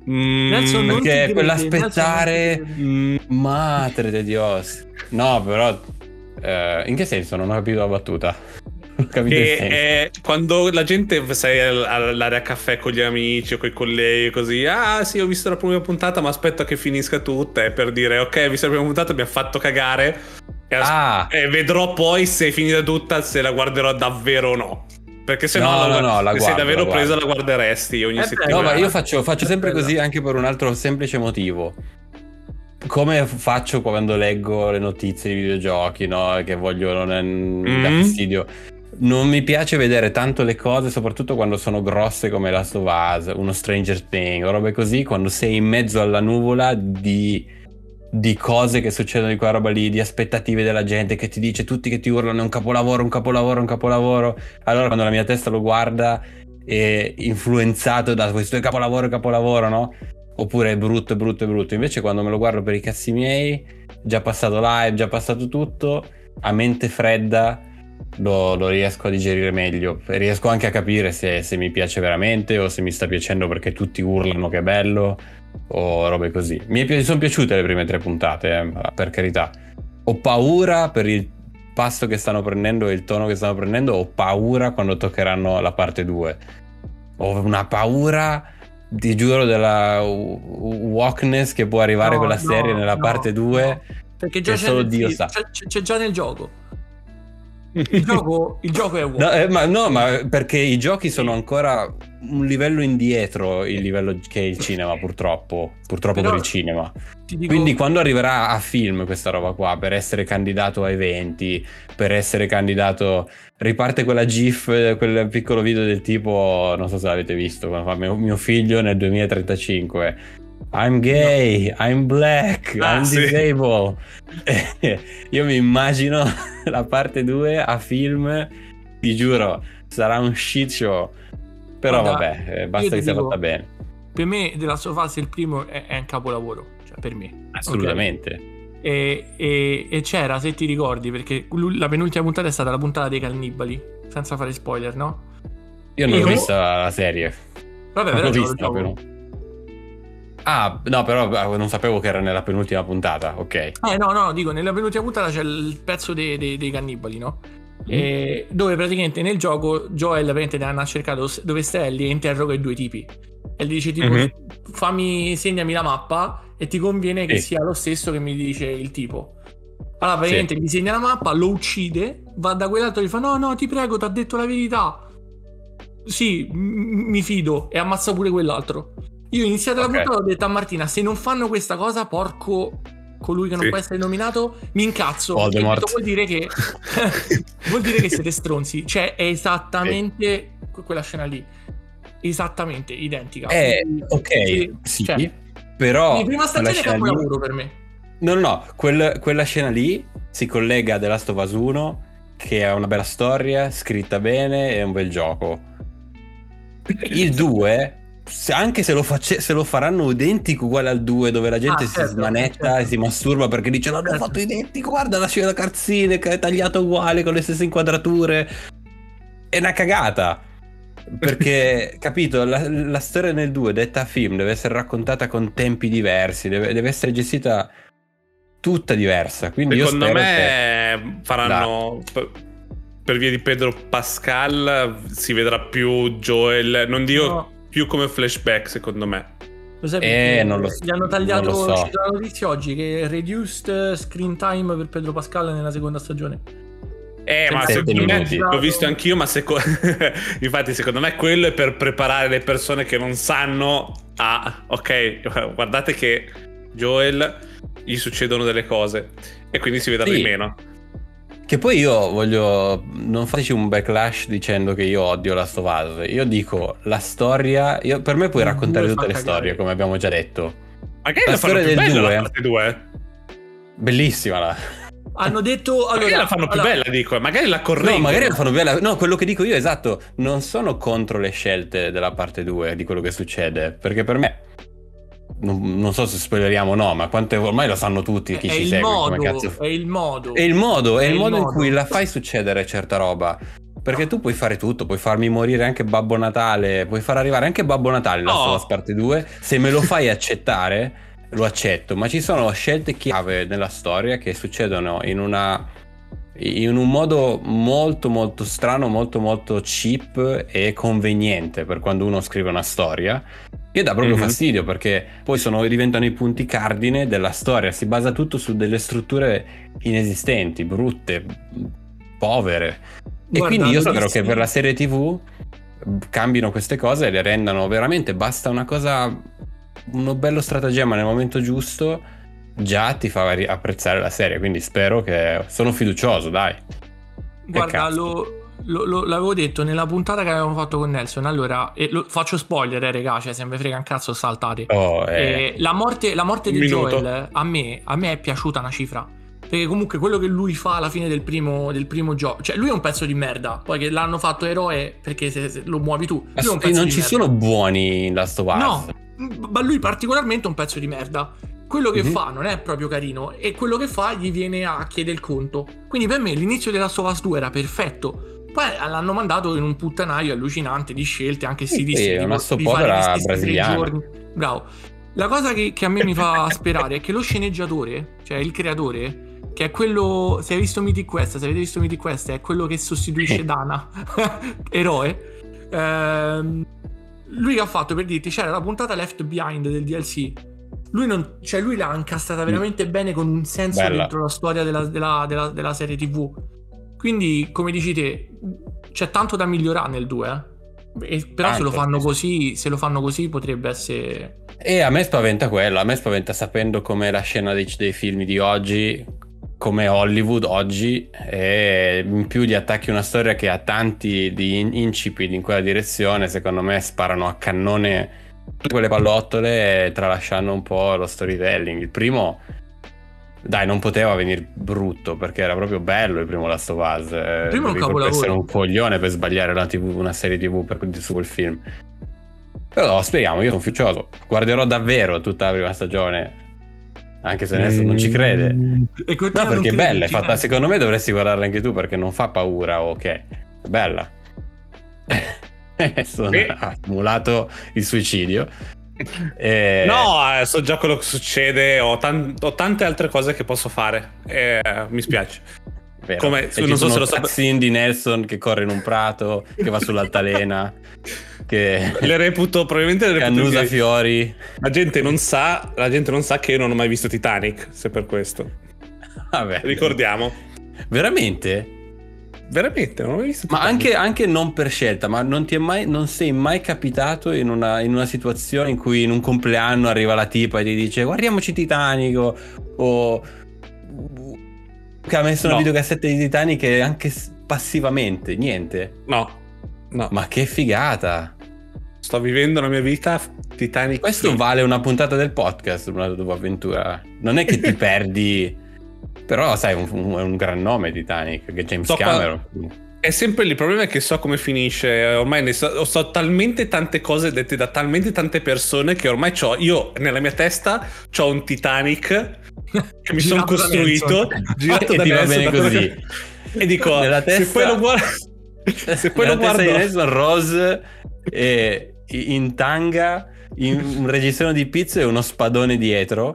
Mm, Nelson, perché quell'aspettare- mm, Madre di Dios. No, però... eh, in che senso? Non ho capito la battuta. [laughs] Non ho che è quando la gente sei al- all'area caffè con gli amici o con i colleghi così ah sì ho visto la prima puntata ma aspetto che finisca tutta e per dire ok visto la prima puntata mi ha fatto cagare e, as- Ah, e vedrò poi se è finita tutta se la guarderò davvero o no perché se no, No, la, no, no, la se sei guardo, davvero la presa la guarderesti ogni Eh, settimana No, ma io faccio, faccio sempre Bella. così anche per un altro semplice motivo. Come faccio quando leggo le notizie di videogiochi, no? Che voglio, non è, mi dà Mm. fastidio. Non mi piace vedere tanto le cose, soprattutto quando sono grosse come Last of Us, uno Stranger Things, o robe così, quando sei in mezzo alla nuvola di, di cose che succedono di quella roba lì, di aspettative della gente che ti dice tutti che ti urlano è un capolavoro, un capolavoro, un capolavoro. Allora quando la mia testa lo guarda è influenzato da questo è capolavoro, capolavoro, no? Oppure è brutto, è brutto, è brutto. Invece quando me lo guardo per i cazzi miei, già passato live, già passato tutto, a mente fredda lo, lo riesco a digerire meglio. Riesco anche a capire se, se mi piace veramente o se mi sta piacendo perché tutti urlano che è bello o robe così. Mi, pi- sono piaciute le prime tre puntate, eh, per carità. Ho paura per il passo che stanno prendendo e il tono che stanno prendendo, ho paura quando toccheranno la parte 2. Ho una paura, ti giuro, della wokeness che può arrivare No, quella no, serie nella no, parte 2. no. Perché già c'è, solo Dio film, sa. c'è, c'è- c'è già nel gioco. Il gioco, il gioco è vuoto. No, eh, ma, no, ma perché i giochi sono ancora un livello indietro il livello che è il cinema, purtroppo. Purtroppo Però per il cinema. Dico- Quindi quando arriverà a film questa roba qua, per essere candidato a eventi, per essere candidato... Riparte quella GIF, quel piccolo video del tipo, non so se l'avete visto, quando fa mio, mio figlio nel 2035. I'm gay, I'm black, Ah, I'm sì. disabled. [laughs] Io mi immagino [laughs] la parte 2 a film, ti giuro, sarà un shit show. Però Guarda, vabbè, eh, basta che sia fatta bene. Per me, Last of Us il primo è, è un capolavoro. Cioè, per me. Assolutamente. Ok? E, e- e c'era, se ti ricordi, perché la penultima puntata è stata la puntata dei cannibali. Senza fare spoiler, no? Io non Io- ho visto la serie. Vabbè, Non l'ho vista, però. Ah, no, però ah, non sapevo che era nella penultima puntata. Ok. Eh no, no, dico, nella penultima puntata c'è il pezzo dei, dei- dei cannibali, no? E dove praticamente nel gioco Joel praticamente hanno cercato dove sta Ellie e interroga i due tipi. E gli dice tipo, Mhm. fammi, segnami la mappa e ti conviene che Sì. sia lo stesso che mi dice il tipo. Allora praticamente gli segna la mappa, lo uccide, va da quell'altro e gli fa no, no, ti prego, ti ha detto la verità. Sì, m- mi fido e ammazza pure quell'altro. Io ho iniziato la Ok. puntata e ho detto a Martina, se non fanno questa cosa, porco colui che non Sì. può essere nominato, mi incazzo. Voldemort. vuol dire che [laughs] vuol dire che siete stronzi. Cioè, è esattamente que- quella scena lì. Esattamente identica. Eh, Quindi- ok, sì, sì, cioè, però... la prima stagione è scena lì- capolavoro per me. No, no, no, quel- quella scena lì si collega a The Last of Us 1, che è una bella storia, scritta bene e un bel gioco. Il 2, se- anche se lo, face- se lo faranno identico uguale al 2, dove la gente Ah, si certo, smanetta certo. e si masturba perché dice l'hanno Certo. fatto identico, guarda la scena carzine che è tagliata uguale, con le stesse inquadrature. È una cagata. Perché, [laughs] capito, la, la storia nel 2 detta film deve essere raccontata con tempi diversi, deve, deve essere gestita tutta diversa. Quindi Secondo me faranno per, per via di Pedro Pascal si vedrà più Joel, non dico No. Più come flashback secondo me. Lo sai Eh, non lo so, Gli hanno tagliato non lo so. la notizia oggi che reduced screen time per Pedro Pascal nella seconda stagione. Eh, ma secondo me l'ho visto anch'io, ma seco- [laughs] infatti secondo me quello è per preparare le persone che non sanno a ok, guardate che Joel gli succedono delle cose e quindi si vedrà Sì. di meno. Che poi io voglio. Non fateci un backlash dicendo che io odio la Us. Io dico la storia. Io, per me puoi Il raccontare tutte le cagare. storie, come abbiamo già detto. Magari La la fanno storia più del bella due. la parte 2. Bellissima la. Hanno detto Magari allora la fanno più allora, bella, dico, magari la correggono. No, magari la fanno bella. No, quello che dico io, esatto. Non sono contro le scelte della parte 2 di quello che succede. Perché per me. Non, non so se spoileriamo o no, ma quante ormai lo sanno tutti chi è ci segue. modo, è il modo. È il modo, è, È il il modo in modo. cui la fai succedere certa roba. Perché tu puoi fare tutto, puoi farmi morire anche Babbo Natale, puoi far arrivare anche Babbo Natale la sua parte 2. Se me lo fai accettare, lo accetto. Ma ci sono scelte chiave nella storia che succedono in una. In un modo molto molto strano, molto molto cheap e conveniente per quando uno scrive una storia, che dà proprio Mhm. fastidio perché poi sono, diventano i punti cardine della storia, si basa tutto su delle strutture inesistenti, brutte, povere. E Guarda, quindi io spero che per la serie TV cambino queste cose e le rendano veramente, basta una cosa, uno bello stratagemma nel momento giusto, già ti fa apprezzare la serie, quindi spero che... Sono fiducioso, dai. Guarda, lo, lo- lo- l'avevo detto nella puntata che avevamo fatto con Nelson. Allora, e lo- faccio spoiler, eh, regà, cioè se mi frega un cazzo saltate. Oh, eh, Eh, la morte, la morte di minuto. Joel a me, a me è piaciuta una cifra. Perché comunque quello che lui fa alla fine del primo, del primo gioco, cioè lui è un pezzo di merda. Poi che l'hanno fatto eroe perché se, se lo muovi tu. Lui un e non ci merda. sono buoni in Last of Us. No, ma lui particolarmente è un pezzo di merda. Quello che Mhm. fa non è proprio carino e quello che fa gli viene a chiedere il conto. Quindi per me l'inizio della Last of Us 2 era perfetto. Poi l'hanno mandato in un puttanaio allucinante di scelte, anche Sì, stilistiche. sì, è una di fare gli stessi giorni. Bravo. La cosa che, che a me mi fa [laughs] sperare è che lo sceneggiatore, cioè il creatore, che è quello. Se hai visto Mythic Quest, se avete visto Mythic Quest, è quello che sostituisce Dana, [laughs] eroe. Ehm, lui che ha fatto per dirti c'era la puntata Left Behind del DLC. Lui, non, cioè lui l'ha incastrata veramente bene con un senso Bella. dentro la storia della, della- della- della serie TV. Quindi, come dici te, c'è tanto da migliorare nel 2. eh. però se Tanto, lo fanno sì. così, se lo fanno così potrebbe essere E a me spaventa quello, a me spaventa sapendo com'è la scena dei, dei film di oggi, come Hollywood oggi, e in più gli attacchi una storia che ha tanti di in- incipit in quella direzione, secondo me sparano a cannone tutte quelle pallottole tralasciando un po' lo storytelling. Il primo, dai, non poteva venire brutto perché era proprio bello il primo Last of Us. eh, primo è un capolavoro. essere un coglione per sbagliare una, TV una serie TV per, su quel film. Però speriamo, io sono fiducioso. Guarderò davvero tutta la prima stagione. Anche se Nelson non ci crede. E No, perché è bella, è fatta, secondo me dovresti guardarla anche tu perché non fa paura, ok. È bella. [laughs] Sono- ha simulato il suicidio. [laughs] E- No, eh, so già quello che succede. Ho, tan- ho tante altre cose che posso fare. Eh, mi spiace. vero. come- E non so se lo sap- cutscene di Nelson che corre in un prato, che va sull'altalena, [laughs] che, Le reputo, probabilmente le reputo. annusa fiori. La gente non sa, la gente non sa che io non ho mai visto Titanic, se per questo. [laughs] Vabbè. Ricordiamo. Veramente? Veramente, non ho mai visto Ma anche, anche non per scelta, ma non ti è mai, non sei mai capitato in una, in una situazione in cui in un compleanno arriva la tipa e ti dice guardiamoci Titanic o, che ha messo una No. videocassetta di Titanic anche passivamente, niente. No, no. Ma che figata! Sto vivendo la mia vita Titanic. Questo vale una puntata del podcast, una tua avventura. Non è che ti [laughs] perdi, però sai, è un, un- gran nome Titanic, che James So qua- Cameron. È sempre lì, il problema è che so come finisce. Ormai ne so, so talmente tante cose dette da talmente tante persone che ormai c'ho. Io nella mia testa ho un Titanic [laughs] che mi sono costruito, [laughs] girato [laughs] E da ti va bene così. E dico, Nella se testa- poi lo guardo... Se poi lo Nella testa guardo... di Nelson Rose e in tanga, in un reggiseno di pizza e uno spadone dietro.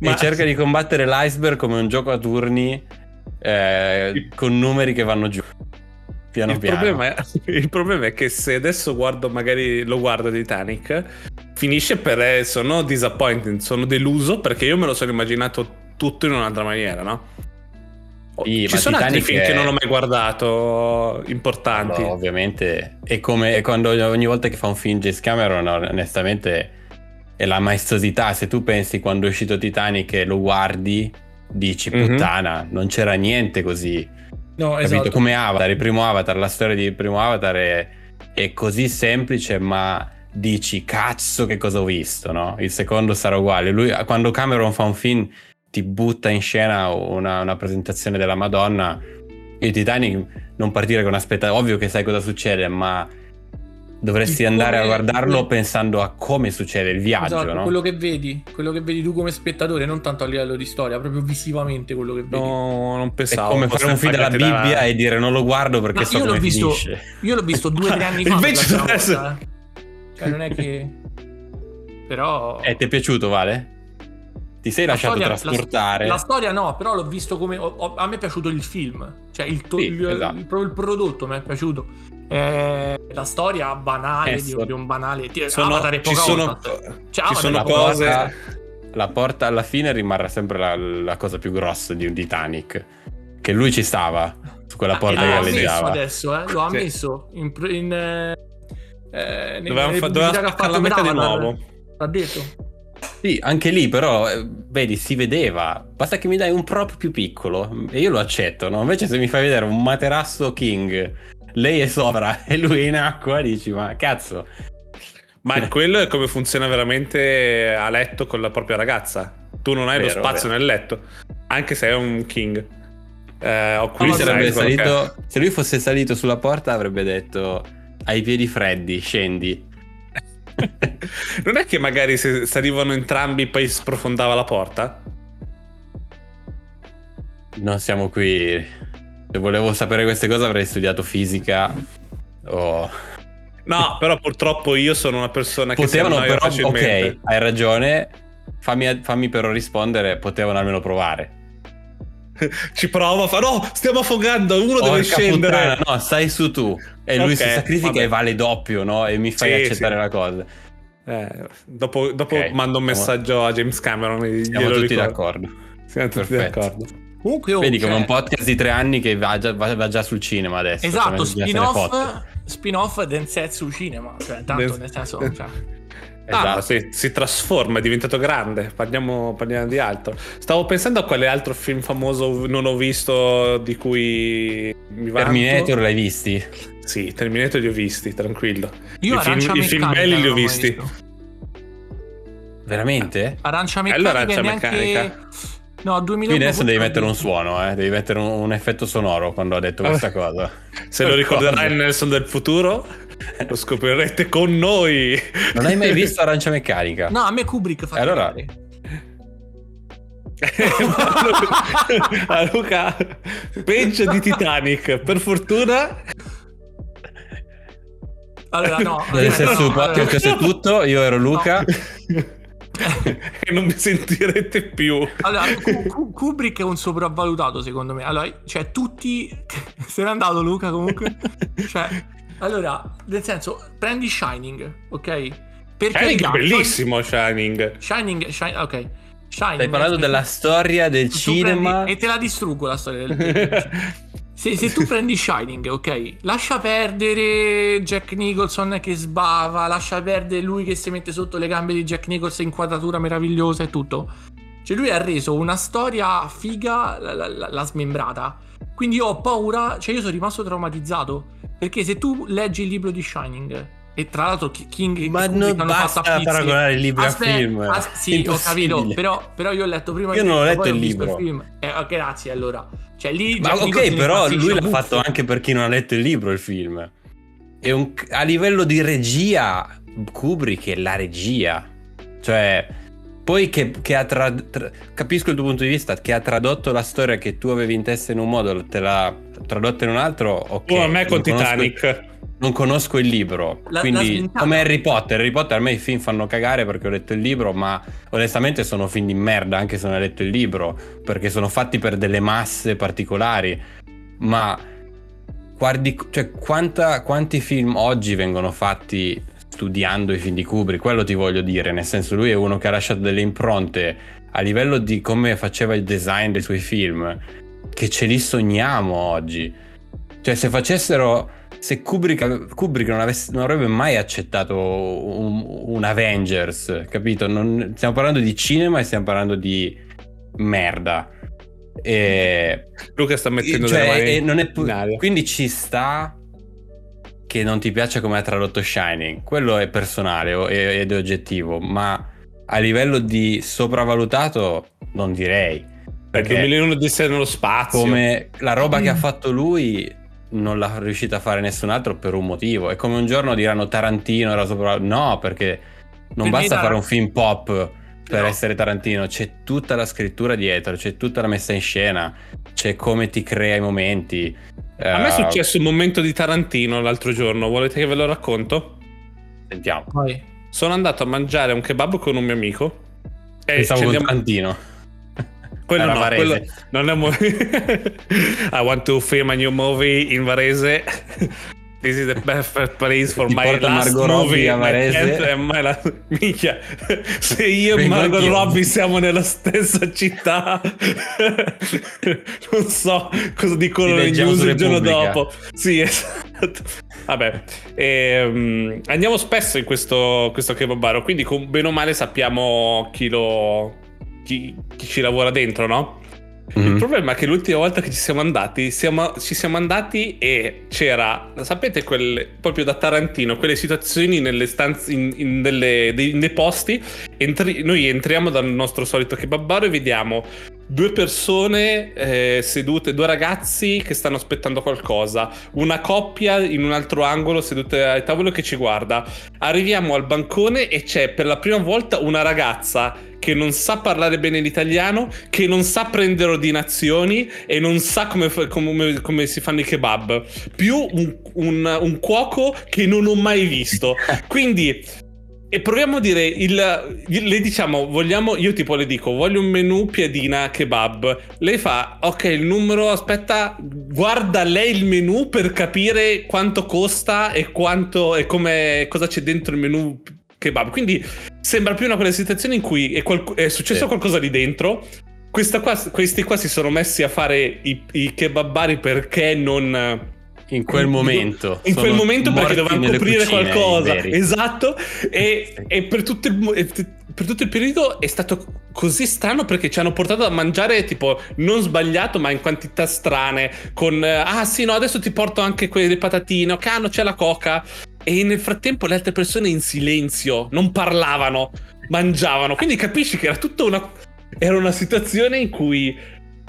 Ma- E cerca di combattere l'iceberg come un gioco a turni eh, con numeri che vanno giù. Piano il, piano. problema è, [laughs] il problema è che se adesso guardo, magari lo guardo Titanic, finisce per eh, sono disappointed, sono deluso perché io me lo sono immaginato tutto in un'altra maniera, no? Sì, Ci sono altri Titanic film è- che non ho mai guardato importanti. No, ovviamente. È come è quando ogni volta che fa un film James Cameron, onestamente, è la maestosità. Se tu pensi quando è uscito Titanic e lo guardi, dici Mhm. puttana, non c'era niente così. No, Capito? esatto. Come Avatar, il primo Avatar, la storia di primo Avatar è, è così semplice, ma dici cazzo che cosa ho visto, no? Il secondo sarà uguale. Lui, quando Cameron fa un film, ti butta in scena una, una presentazione della Madonna. Il Titanic non partire con aspettativa, ovvio che sai cosa succede, ma dovresti andare a guardarlo pensando a come succede il viaggio, Esatto, no? quello che vedi, quello che vedi tu come spettatore, non tanto a livello di storia, proprio visivamente quello che vedi. No, non È pensavo. come fare un film della Bibbia da- e dire non lo guardo perché Ma so io l'ho come visto- finisce. Io l'ho visto due o tre anni [laughs] fa. Invece la adesso- volta, eh. Cioè, non è che. Però. Eh, ti è piaciuto, Vale? Ti sei La lasciato storia- trasportare? La storia no, però l'ho visto come. ho- ho- a me è piaciuto il film. Cioè, il, to- Sì, il- esatto. il- proprio il prodotto mi è piaciuto. Eh, la storia banale, Eh, di, un banale. Ti- Sono- Avatar è ci poca sono. Cioè, ci sono cose. porta, la porta alla fine rimarrà sempre la, la cosa più grossa di un Titanic. Che lui ci stava su quella porta Ah, che galleggiava. adesso, eh, l'ho Sì. ammesso in, in eh, eh, Dovevamo, fa- ha spaccarla a metà di nuovo. L'ha detto. Sì, anche lì però, eh, vedi, si vedeva. Basta che mi dai un prop più piccolo e io lo accetto, no? Invece se mi fai vedere un materasso King, lei è sopra [laughs] e lui è in acqua, dici, ma cazzo. Ma quello è come funziona veramente a letto con la propria ragazza. Tu non hai lo Vero, spazio vero. nel letto, anche se è un king. Eh, ho qui sarebbe salito, se lui fosse salito sulla porta avrebbe detto hai i piedi freddi, scendi. che- [laughs] Non è che magari se salivano entrambi poi sprofondava la porta? Non siamo qui. Se volevo sapere queste cose avrei studiato fisica. O... No, però purtroppo io sono una persona che Potevano però, facilmente. ok, hai ragione. Fammi, fammi però rispondere, potevano almeno provare. [laughs] Ci prova, fa no, stiamo affogando, uno deve Porca scendere. puttana, no, stai su tu. E lui Ok, si sacrifica vabbè. e vale doppio, no? E mi fai Sì, accettare sì. la cosa. Eh, dopo dopo Ok, mando un messaggio a James Cameron. Siamo tutti ricordo. d'accordo. Siamo tutti Perfetto. d'accordo. Comunque, oh, Vedi come cioè- un podcast di tre anni che va già, va- va già sul cinema adesso. Esatto, cioè, ne fotte. spin-off, spin-off Densetsu Cinema. Cioè, tanto nel senso. Cioè. Ah, Esatto. si, si trasforma, è diventato grande. Parliamo, parliamo di altro. Stavo pensando a quale altro film famoso non ho visto di cui mi vanto. Terminator l'hai visti? Sì, Terminator li ho visti, tranquillo. Io I film, i film Meccanica belli li ho visti. Veramente? Arancia Allora Meccanica Arancia neanche... No, 2001 Quindi adesso devi mettere un suono, eh? devi mettere un, un effetto sonoro quando ha detto questa cosa. Se lo ricorderai Nelson del futuro, lo scoprirete con noi. Non hai mai visto Arancia Meccanica? No, a me Kubrick fa Allora- [laughs] a Luca, peggio di Titanic. Per fortuna, Allora, no. Nel allora, senso, no, il podcast allora- questo è tutto, io ero Luca. [laughs] [laughs] e non mi sentirete più. Allora, Ku- Ku- Kubrick è un sopravvalutato secondo me. Allora, cioè, tutti. [laughs] Se n'è andato Luca comunque. cioè, allora, nel senso, prendi Shining, ok? Per Shining è bellissimo, Shining. Shining, Shining, ok. Shining. Stai parlando della storia del cinema. prendi- e te la distruggo la storia del [laughs] se, se tu prendi Shining, ok, lascia perdere Jack Nicholson che sbava, lascia perdere lui che si mette sotto le gambe di Jack Nicholson, inquadratura meravigliosa e tutto. Cioè lui ha reso una storia figa, la- smembrata. Quindi io ho paura, cioè io sono rimasto traumatizzato. Perché se tu leggi il libro di Shining, e tra l'altro Ki- King Ma Kubrick non hanno fatto basta a pizzi. paragonare il libro a Aspetta, film. as- sì, ho capito, però, però io ho letto prima Io il non ho letto il ho libro. film. Eh, grazie allora. Cioè lì Ma ok, però lui l'ha buffo. fatto anche per chi non ha letto il libro, il film. E un- a livello di regia, Kubrick è la regia. Cioè, poi che, che ha tra- tra- capisco il tuo punto di vista, che ha tradotto la storia che tu avevi in testa in un modo, te l'ha tradotta in un altro, ok. Come a me con non conosco- Titanic. non conosco il libro, La- la quindi sventata. come Harry Potter. Harry Potter a me i film fanno cagare perché ho letto il libro, ma onestamente sono film di merda anche se non hai letto il libro, perché sono fatti per delle masse particolari. Ma guardi, cioè, quanta- quanti film oggi vengono fatti studiando i film di Kubrick? Quello ti voglio dire, nel senso lui è uno che ha lasciato delle impronte a livello di come faceva il design dei suoi film, che ce li sogniamo oggi. Cioè, se facessero. Se Kubrick, Kubrick non, avesse- non avrebbe mai accettato un, un Avengers, capito? Non- stiamo parlando di cinema e stiamo parlando di merda. E, Luca sta mettendo cioè, le mani non è quindi ci sta che non ti piace come ha tradotto Shining. Quello è personale ed è oggettivo, ma a livello di sopravvalutato non direi. Per Perché 2001 Odissea nello spazio. come la roba che ha fatto lui non l'ha riuscita a fare nessun altro per un motivo. È come un giorno diranno Tarantino era sopra... No, perché non Per basta fare un film pop per No. essere Tarantino, c'è tutta la scrittura dietro, c'è tutta la messa in scena, c'è come ti crea i momenti. A me è Eh, successo un momento di Tarantino l'altro giorno, volete che ve lo racconto? Sentiamo. Vai. Sono andato a mangiare un kebab con un mio amico. E Pensavo con Tarantino. [laughs] Quello Era no, Varese. quello non è mo- [laughs] I want to film a new movie in Varese. This is the perfect place for Ti my last Margot movie. a my last- Minchia, se io e Vengo Margot anch'io. Robbie siamo nella stessa città, non so cosa dicono le news il giorno dopo. Sì, esatto. Vabbè, ehm, andiamo spesso in questo, questo kebabaro, quindi con, bene o male sappiamo chi lo... Chi, chi ci lavora dentro, no? Il Mhm. problema è che l'ultima volta che ci siamo andati, siamo- ci siamo andati e c'era, sapete, quelle, proprio da Tarantino, quelle situazioni nelle stanze, in, in delle- dei, nei posti. entri- noi entriamo dal nostro solito kebabaro e vediamo due persone eh, sedute, due ragazzi che stanno aspettando qualcosa, una coppia in un altro angolo sedute al tavolo che ci guarda. Arriviamo al bancone e c'è per la prima volta una ragazza che non sa parlare bene l'italiano, che non sa prendere ordinazioni e non sa come, come- come si fanno i kebab. Più un, un- un cuoco che non ho mai visto. Quindi. E proviamo a dire, il, le diciamo, vogliamo, io tipo le dico, voglio un menù piadina kebab. Lei fa, ok, il numero, aspetta, guarda lei il menù per capire quanto costa e quanto, e cosa c'è dentro il menù kebab. Quindi sembra più una quella situazione in cui è, qualc- è successo Sì. qualcosa lì dentro. qua- questi qua si sono messi a fare i, i kebabari perché non In quel momento. in quel momento perché dovevano coprire cucine, qualcosa esatto e, Sì. e per, tutto il, per tutto il periodo è stato così strano perché ci hanno portato a mangiare tipo non sbagliato ma in quantità strane con ah sì no adesso ti porto anche quelle patatine ok ah, no c'è la coca e nel frattempo le altre persone in silenzio non parlavano mangiavano quindi capisci che era tutta una era una situazione in cui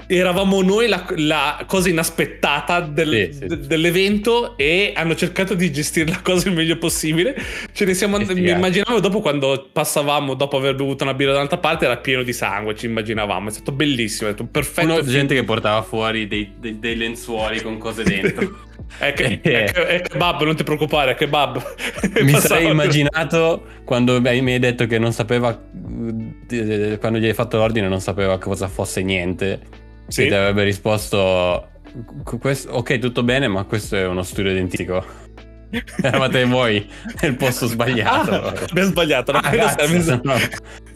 eravamo noi la, la cosa inaspettata del- Sì, sì. de- dell'evento e hanno cercato di gestire la cosa il meglio possibile. Ce ne siamo andati. Mi immaginavo dopo quando passavamo, dopo aver bevuto una birra dall'altra parte, era pieno di sangue. Ci immaginavamo. È stato bellissimo. È stato un perfetto. Uno- gente che portava fuori dei, dei- dei lenzuoli con cose dentro. [laughs] È, che, è, che- è kebab, non ti preoccupare, è kebab. [laughs] Mi sarei immaginato quando beh, mi hai detto che non sapeva, eh, quando gli hai fatto l'ordine, non sapeva cosa fosse niente. Sì. Che ti avrebbe risposto: "Qu- questo- Ok, tutto bene, ma questo è uno studio identico. [laughs] Eravate voi nel posto [laughs] sbagliato. Ah, abbiamo sbagliato. no, Ah, sarebbe, no.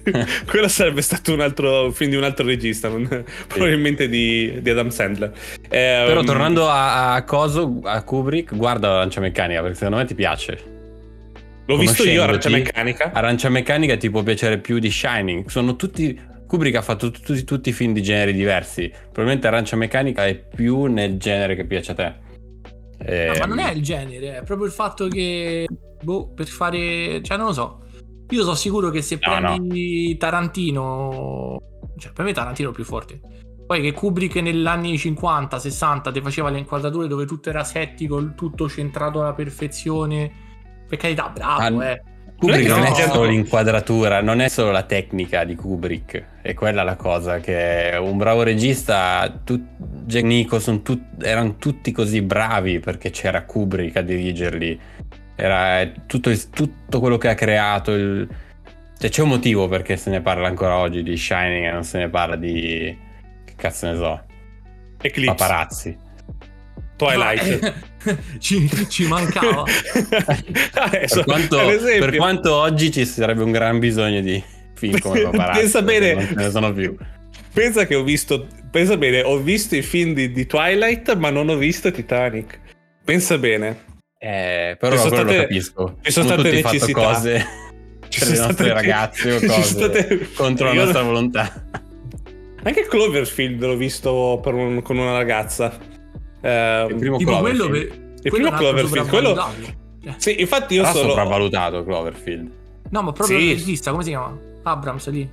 [laughs] quello sarebbe stato un altro film di un altro regista, non- probabilmente di, di Adam Sandler. Eh, Però um, tornando a, a Coso, a Kubrick, guarda Arancia Meccanica perché secondo me ti piace. L'ho visto io, Arancia Meccanica. Arancia Meccanica ti può piacere più di Shining. Sono tutti. Kubrick ha fatto tutti, tutti i film di generi diversi. Probabilmente Arancia Meccanica è più nel genere che piace a te. Eh, No, ma non è il genere, è proprio il fatto che, boh, per fare, cioè non lo so. Io sono sicuro che se No, prendi Tarantino, cioè per me Tarantino è più forte. Poi che Kubrick negli anni 50, 60 ti faceva le inquadrature dove tutto era settico, tutto centrato alla perfezione. Per carità, bravo, Ah, eh. Kubrick Non non è solo l'inquadratura, non è solo la tecnica di Kubrick, è quella la cosa che un bravo regista, tu, Jack Nicholson, tut- erano tutti così bravi perché c'era Kubrick a dirigerli, era eh, tutto, il- tutto quello che ha creato, il- cioè c'è un motivo perché se ne parla ancora oggi di Shining e non se ne parla di, che cazzo ne so, Eclipse. paparazzi. Twilight. [laughs] ci, ci mancava. Adesso, Per quanto, per quanto oggi ci sarebbe un gran bisogno di film come paparazzi, Pensa bene. non ce ne sono più. pensa che ho visto. Pensa bene, ho visto i film di, di Twilight, ma non ho visto Titanic. Pensa bene. Eh, però Ci sono quello lo state- capisco. ci sono Abbiamo state tutti fatto necessità. cose [laughs] Ci per le sono nostre state- ragazze o [laughs] cose state- contro la Io- nostra volontà. Anche Cloverfield l'ho visto per un- con una ragazza. Ehm, Il primo tipo quello Cloverfield. per... Il quello primo Cloverfield, quello-. Eh, Sì, infatti io sono. sopravvalutato Cloverfield. No, ma proprio Sì. il regista, come si chiama? Abrams lì.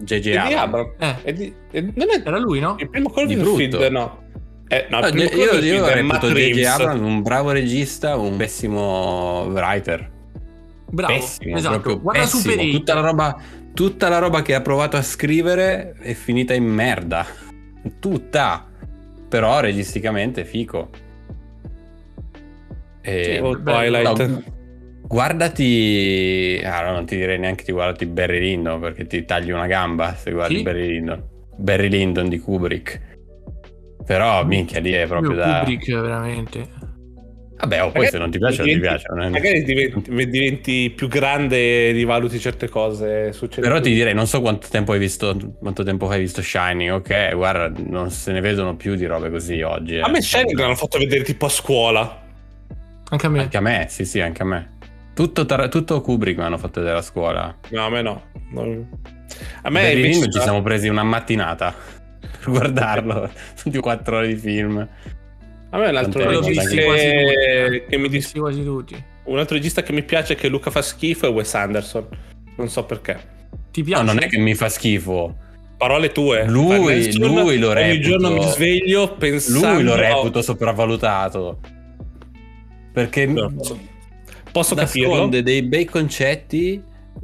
J.J. Abrams. Abram. Eh, È di- è- non è era lui, no? il primo Di Cloverfield, no. Eh, no, No, primo io, io è reputo J.J. Abrams un bravo regista, un pessimo writer. Bravo. Pessimo, esatto. Guarda pessimo. Super 8. Tutta la, roba, tutta la roba che ha provato a scrivere è finita in merda. Tutta. Però registicamente fico. E- Sì. Twilight. No, guardati. Ah, no, non ti direi neanche di guardarti Barry Lyndon perché ti tagli una gamba se guardi Chi? Barry Lyndon. Barry Lyndon di Kubrick. Però, minchia, lì è proprio Io da. Kubrick, veramente. Vabbè, o poi se non ti piace, non ti diventi- piace. non è- Magari diventi, diventi più grande e rivaluti certe cose. Però ti direi, non so quanto tempo hai visto, quanto tempo hai visto Shining, ok? Guarda, non se ne vedono più di robe così oggi. eh. A me Shining l'hanno fatto vedere tipo a scuola. Anche a me. Anche a me, sì, sì, anche a me. Tutto, Tar- tutto Kubrick mi hanno fatto vedere a scuola. No, a me no. Non- A me Barry invece- ci siamo presi una mattinata guardarlo. [laughs] Tutti quattro ore di film. A me un altro regista che, che mi L'ho dis- visti quasi tutti. un altro regista che mi piace che Luca fa schifo è Wes Anderson. Non so perché. Ti No, piace? non è che mi fa schifo. Parole tue. Lui- lui lo Ogni reputo- giorno mi sveglio pensando Lui lo reputo sopravvalutato. Perché No, posso, posso capirlo. dei bei concetti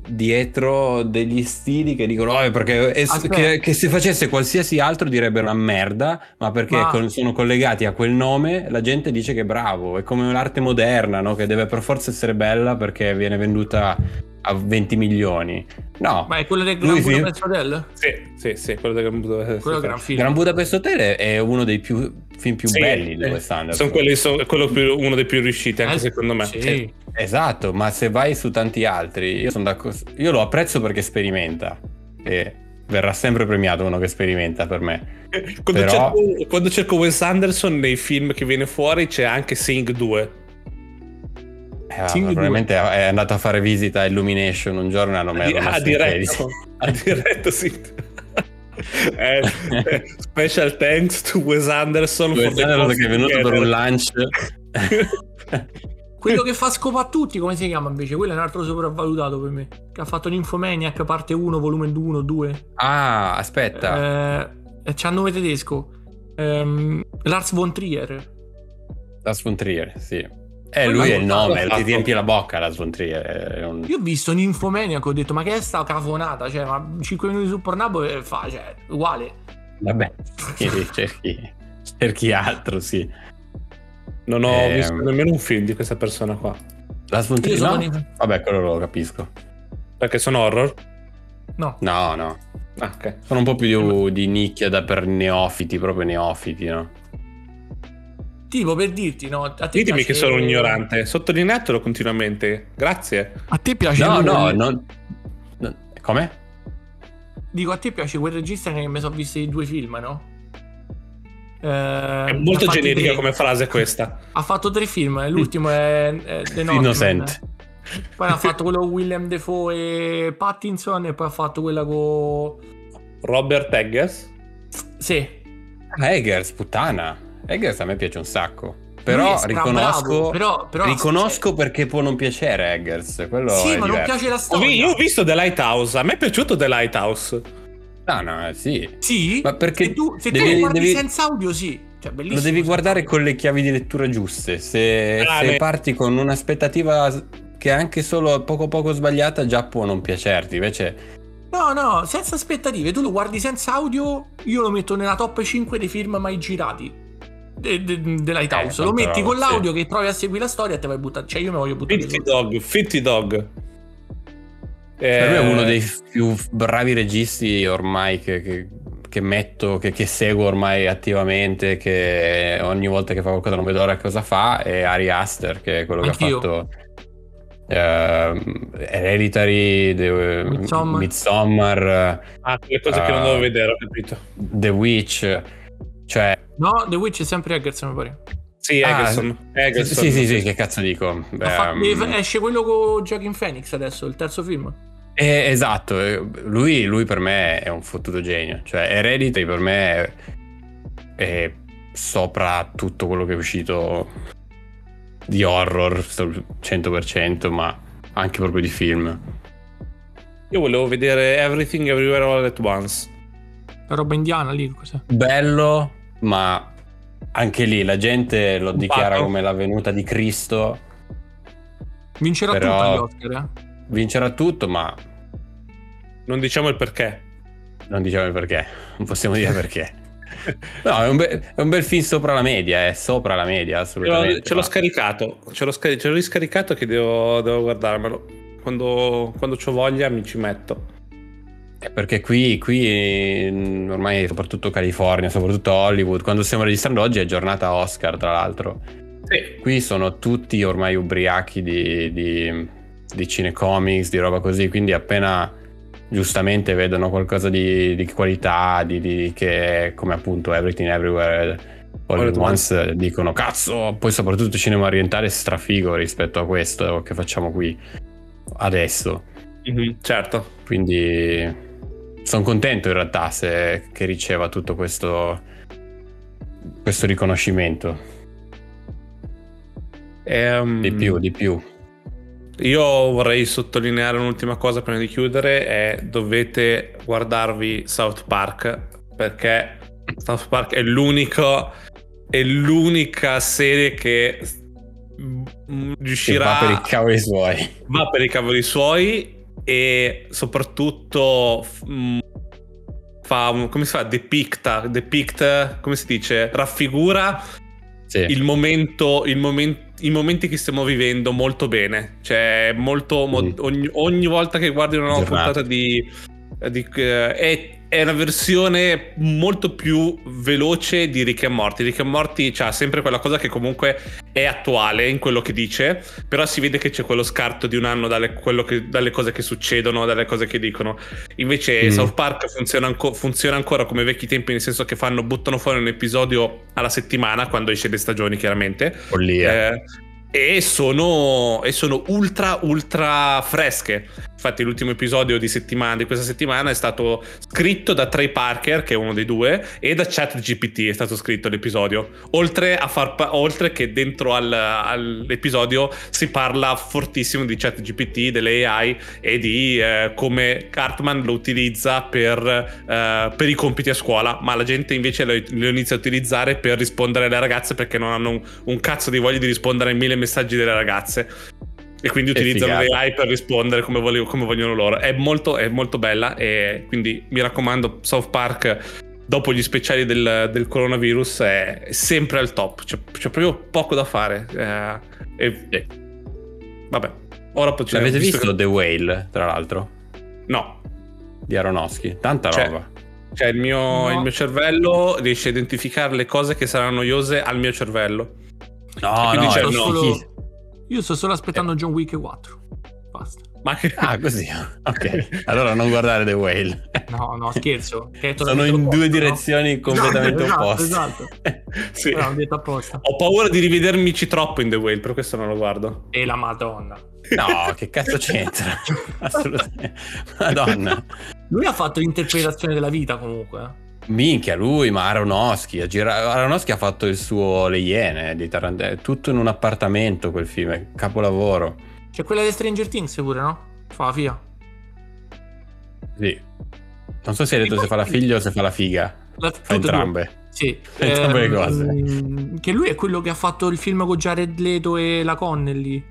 dietro degli stili che dicono "Oh, perché es- Aspetta. che, che se facesse qualsiasi altro direbbero una merda ma perché Ma- con- sono collegati a quel nome la gente dice che è bravo è come l'arte moderna no? che deve per forza essere bella perché viene venduta a 20 milioni no Ma è quello del Lui Gran film- Budapest Hotel? Sì, sì, sì, quello del Quello è un gran film. Gran Budapest Hotel è uno dei più, film più Sì, belli di sì. Wes Anderson Sono quelli, sono quello più- uno dei più riusciti, anche Eh, secondo me. Sì. Esatto, ma se vai su tanti altri, io, sono d'accordo- io lo apprezzo perché sperimenta. E verrà sempre premiato uno che sperimenta per me. Quando, Però- cerco, quando cerco Wes Anderson nei film che viene fuori c'è anche Sing 2. Eh, vabbè, Sing due. probabilmente è andato a fare visita a Illumination un giorno e hanno messo in piedi. diretto, ha diretto Sing 2. Eh, eh, special thanks to Wes Anderson Wes Anderson che è venuto per un lunch. [laughs] Quello che fa scopa a tutti, come si chiama invece? Quello è un altro sopravvalutato per me. Che ha fatto Nymphomaniac parte 1, volume 1, 2. ah, aspetta. Eh, c'ha nome tedesco. Ehm, Lars von Trier. Lars von Trier, sì. Eh, lui è il nome, fatto- ti riempie la bocca Lars von Trier. è un- Io ho visto Nymphomaniac ho detto ma che è sta cafonata? Cioè, ma 5 minuti su Pornhub e fa, cioè, uguale. Vabbè, [laughs] cerchi, cerchi altro, sì. Non ho Ehm. visto nemmeno un film di questa persona qua. Lars von Trier, no? Nymph- Vabbè, quello lo capisco. Perché sono horror? No. No, no. Ah, ok. Sono un po' più di nicchia da per neofiti, proprio neofiti, no? Tipo per dirti, no? A te Ditemi piace- che sono un ignorante, sottolineatelo continuamente. Grazie. A te piace No, no, non... no- Come? Dico, a te piace quel regista che mi sono visti i due film, no? Eh, È molto generica come frase questa. [laughs] Ha fatto tre film, l'ultimo è, è The Northman. Innocent. Poi ha fatto quello con William Defoe e Pattinson e poi ha fatto quella con... Robert Eggers. Sì, Eggers, puttana. Eggers a me piace un sacco. Però riconosco, però- però- riconosco perché può non piacere Eggers. Quello sì, è ma non diverso. piace la storia. io ho visto The Lighthouse, a me è piaciuto The Lighthouse. No, no, eh, sì. Sì, Ma perché se tu, se devi- guardi devi- senza audio, sì. Cioè, bellissimo. Lo devi guardare con le chiavi di lettura giuste. Se, Ah, se parti con un'aspettativa che è anche solo poco poco sbagliata, già può non piacerti. Invece, No, no, senza aspettative. Tu lo guardi senza audio, io lo metto nella top 5 dei film mai girati. De, de, de Lighthouse. Eh, lo metti però, con sì. l'audio che provi a seguire la storia e te vai a buttare. Cioè, io mi voglio buttare Fitty. Dog, Fitty Dog. per me è Eh, uno dei più bravi registi ormai che, che- che metto, che, che seguo ormai attivamente. Che ogni volta che fa qualcosa non vedo ora cosa fa. È Ari Aster, che è quello Anch'io. che ha fatto. ehm, Hereditary, The- Midsommar. Midsommar, Ah, quelle cose che non devo vedere, ho capito. The Witch. Cioè, No, The Witch è sempre Eggers, mi pare. Sì, Ah, Eggerson. Eggerson. Sì, sì, sì, che cazzo dico? Ha fatto- Ehm, deve- esce quello con Joaquin Phoenix adesso, il terzo film. eh, esatto, lui, lui per me è un fottuto genio. Cioè, Hereditary per me è, è sopra tutto quello che è uscito di horror, sto- 100%, ma anche proprio di film. Io volevo vedere Everything Everywhere All At Once. La roba indiana lì, cos'è? Bello, ma anche lì la gente lo dichiara come la venuta di Cristo. Vincerà Però- tutto agli Oscar, eh? Vincerà tutto, ma Non diciamo il perché. Non diciamo il perché, non possiamo dire perché. [laughs] No, è un, be- è un bel film sopra la media, è sopra la media, Ce l'ho, assolutamente. ce l'ho scaricato. Ce l'ho, scari- ce l'ho riscaricato che devo, devo guardarmelo. Quando, quando ho voglia mi ci metto. Eh, Perché qui, qui, mm, ormai soprattutto California, soprattutto Hollywood, quando stiamo registrando oggi è giornata Oscar, tra l'altro. Sì. Qui sono tutti ormai ubriachi di, di, di cinecomics, di roba così, quindi appena giustamente vedono qualcosa di, di qualità, di, di- che come appunto Everything Everywhere All at Once dicono cazzo, poi soprattutto il cinema orientale è strafigo rispetto a questo che facciamo qui adesso. Mhm, certo. Quindi sono contento in realtà se, che riceva tutto questo, questo riconoscimento. Ehm, Di più, di più. Io vorrei sottolineare un'ultima cosa prima di chiudere, è dovete guardarvi South Park perché South Park è l'unico è l'unica serie che mm, Che riuscirà va per i cavoli suoi. va per i cavoli suoi e soprattutto mm, fa un- come si fa depicta depict come si dice raffigura Sì. il momento, il momen- i momenti che stiamo vivendo molto bene. Cioè, molto. mo- ogni, ogni volta che guardi una nuova puntata di. di eh, è è una versione molto più veloce di Rick e Morty. Rick e Morty ha sempre quella cosa che comunque è attuale in quello che dice, però si vede che c'è quello scarto di un anno dalle, che, dalle cose che succedono, dalle cose che dicono. Invece mm. South Park funziona, anco, funziona, ancora come vecchi tempi, nel senso che fanno, buttano fuori un episodio alla settimana, quando esce le stagioni chiaramente. Follia. Eh, e sono, e sono ultra ultra fresche Infatti l'ultimo episodio di, settimana, di questa settimana è stato scritto da Trey Parker, che è uno dei due, e da ChatGPT è stato scritto l'episodio. Oltre, a far, oltre che dentro al, all'episodio si parla fortissimo di ChatGPT, delle AI e di eh, come Cartman lo utilizza per, eh, per, i compiti a scuola, ma la gente invece lo, lo, inizia a utilizzare per rispondere alle ragazze perché non hanno un, un cazzo di voglia di rispondere ai mille messaggi delle ragazze e quindi utilizzano l'AI per rispondere come, voglio, come vogliono loro. È molto, è molto, bella e quindi mi raccomando, South Park dopo gli speciali del, del coronavirus è sempre al top, c'è, c'è proprio poco da fare. Eh, e, vabbè, ora possiamo... Avete visto, visto che... The Whale, tra l'altro? No. Di Aronofsky, tanta c'è, roba. Cioè il mio, no. il mio cervello riesce a identificare le cose che saranno noiose al mio cervello. No, no, no, no. Solo... Io sto solo aspettando John Wick 4. Basta. Ma che... Ah, così. [laughs] Ok. Allora non guardare The Whale. No, no, scherzo. Sono in due direzioni no? completamente esatto, opposte. Esatto. [laughs] sì. Apposta. Ho paura di rivedermici troppo in The Whale, per questo non lo guardo. E la Madonna. No, che cazzo c'entra? [laughs] Assolutamente. Madonna. Lui ha fatto l'interpretazione della vita comunque. Minchia, lui, ma Aronofsky. Gira... Aronofsky ha fatto il suo Le Iene di Tarantino. Tutto in un appartamento quel film, è capolavoro. C'è quella di Stranger Things pure, no? Fa la figa. Sì. Non so se hai detto se fa la figlia o se fa la figa. La... Fa entrambe. Due. Sì. [laughs] entrambe ehm, le cose. Che lui è quello che ha fatto il film con Jared Leto e la Connelly.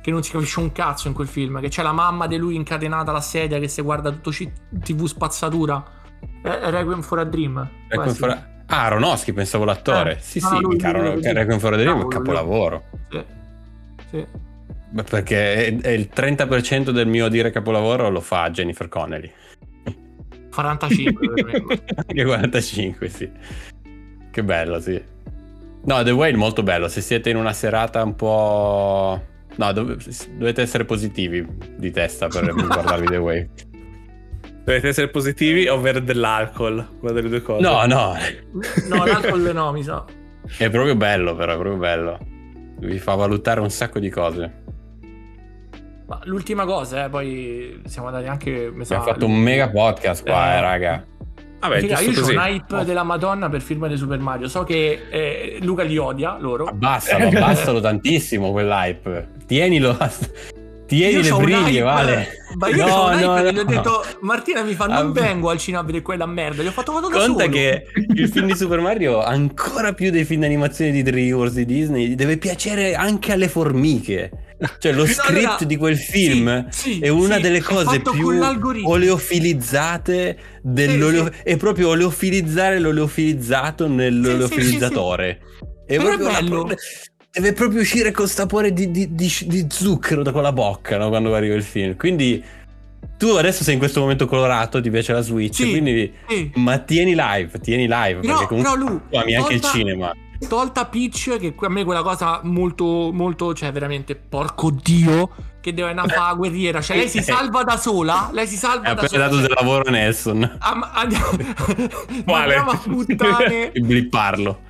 Che non si capisce un cazzo in quel film. Che c'è la mamma di lui incatenata alla sedia che si guarda tutto c- TV spazzatura. Eh, Requiem for a Dream. Requiem for a... Ah, Aronofsky, pensavo l'attore. Eh, sì, no, sì, lui, caro, lui, Requiem for a Dream è un capolavoro. Sì. sì. Perché è, è il 30% del mio dire capolavoro lo fa Jennifer Connelly. 45 [laughs] per me. Anche 45, sì. Che bello, sì. No, The Whale molto bello. Se siete in una serata un po'... No, dov- dovete essere positivi di testa per [laughs] guardarvi The Whale. Dovete essere positivi o bere dell'alcol, una delle due cose. No, no. No, l'alcol no, mi sa. È proprio bello, però, è proprio bello. Vi fa valutare un sacco di cose. Ma l'ultima cosa, eh, poi siamo andati anche... Abbiamo fatto un mega podcast qua, eh, eh raga. Vabbè, Raga, io ho un hype oh. della Madonna per film di Super Mario. So che eh, Luca li odia loro. Abbassalo, abbassalo tantissimo quell'hype. Tienilo, Tieni le briglie, Vale. Ma io no, no, no. gli ho detto, Martina mi fa, non ah, vengo al cinema a quella merda. Gli ho fatto vado da Conta solo. che il film di Super Mario, ancora più dei film d'animazione di DreamWorks di Disney, deve piacere anche alle formiche. Cioè, lo [laughs] script di quel film sì, sì, è una sì, delle cose più oleofilizzate dell'oleo... È proprio oleofilizzare l'oleofilizzato nell'oleofilizzatore. È proprio bello. Una deve proprio uscire con sapore di, di, di, di zucchero da quella bocca no? quando arriva il film. Quindi tu adesso sei in questo momento colorato, ti piace la Switch, sì, quindi... Sì. Ma tieni live, tieni live, però, perché comunque però lui, tu ami anche il cinema. Tolta Peach, che a me quella cosa molto, molto, cioè veramente, porco dio, che deve andare a fare [laughs] guerriera. Cioè lei si salva da sola, lei si salva È da sola. Ha dato del lavoro a Nelson. Am- andiamo, [laughs] andiamo a puttane. [laughs] E blipparlo.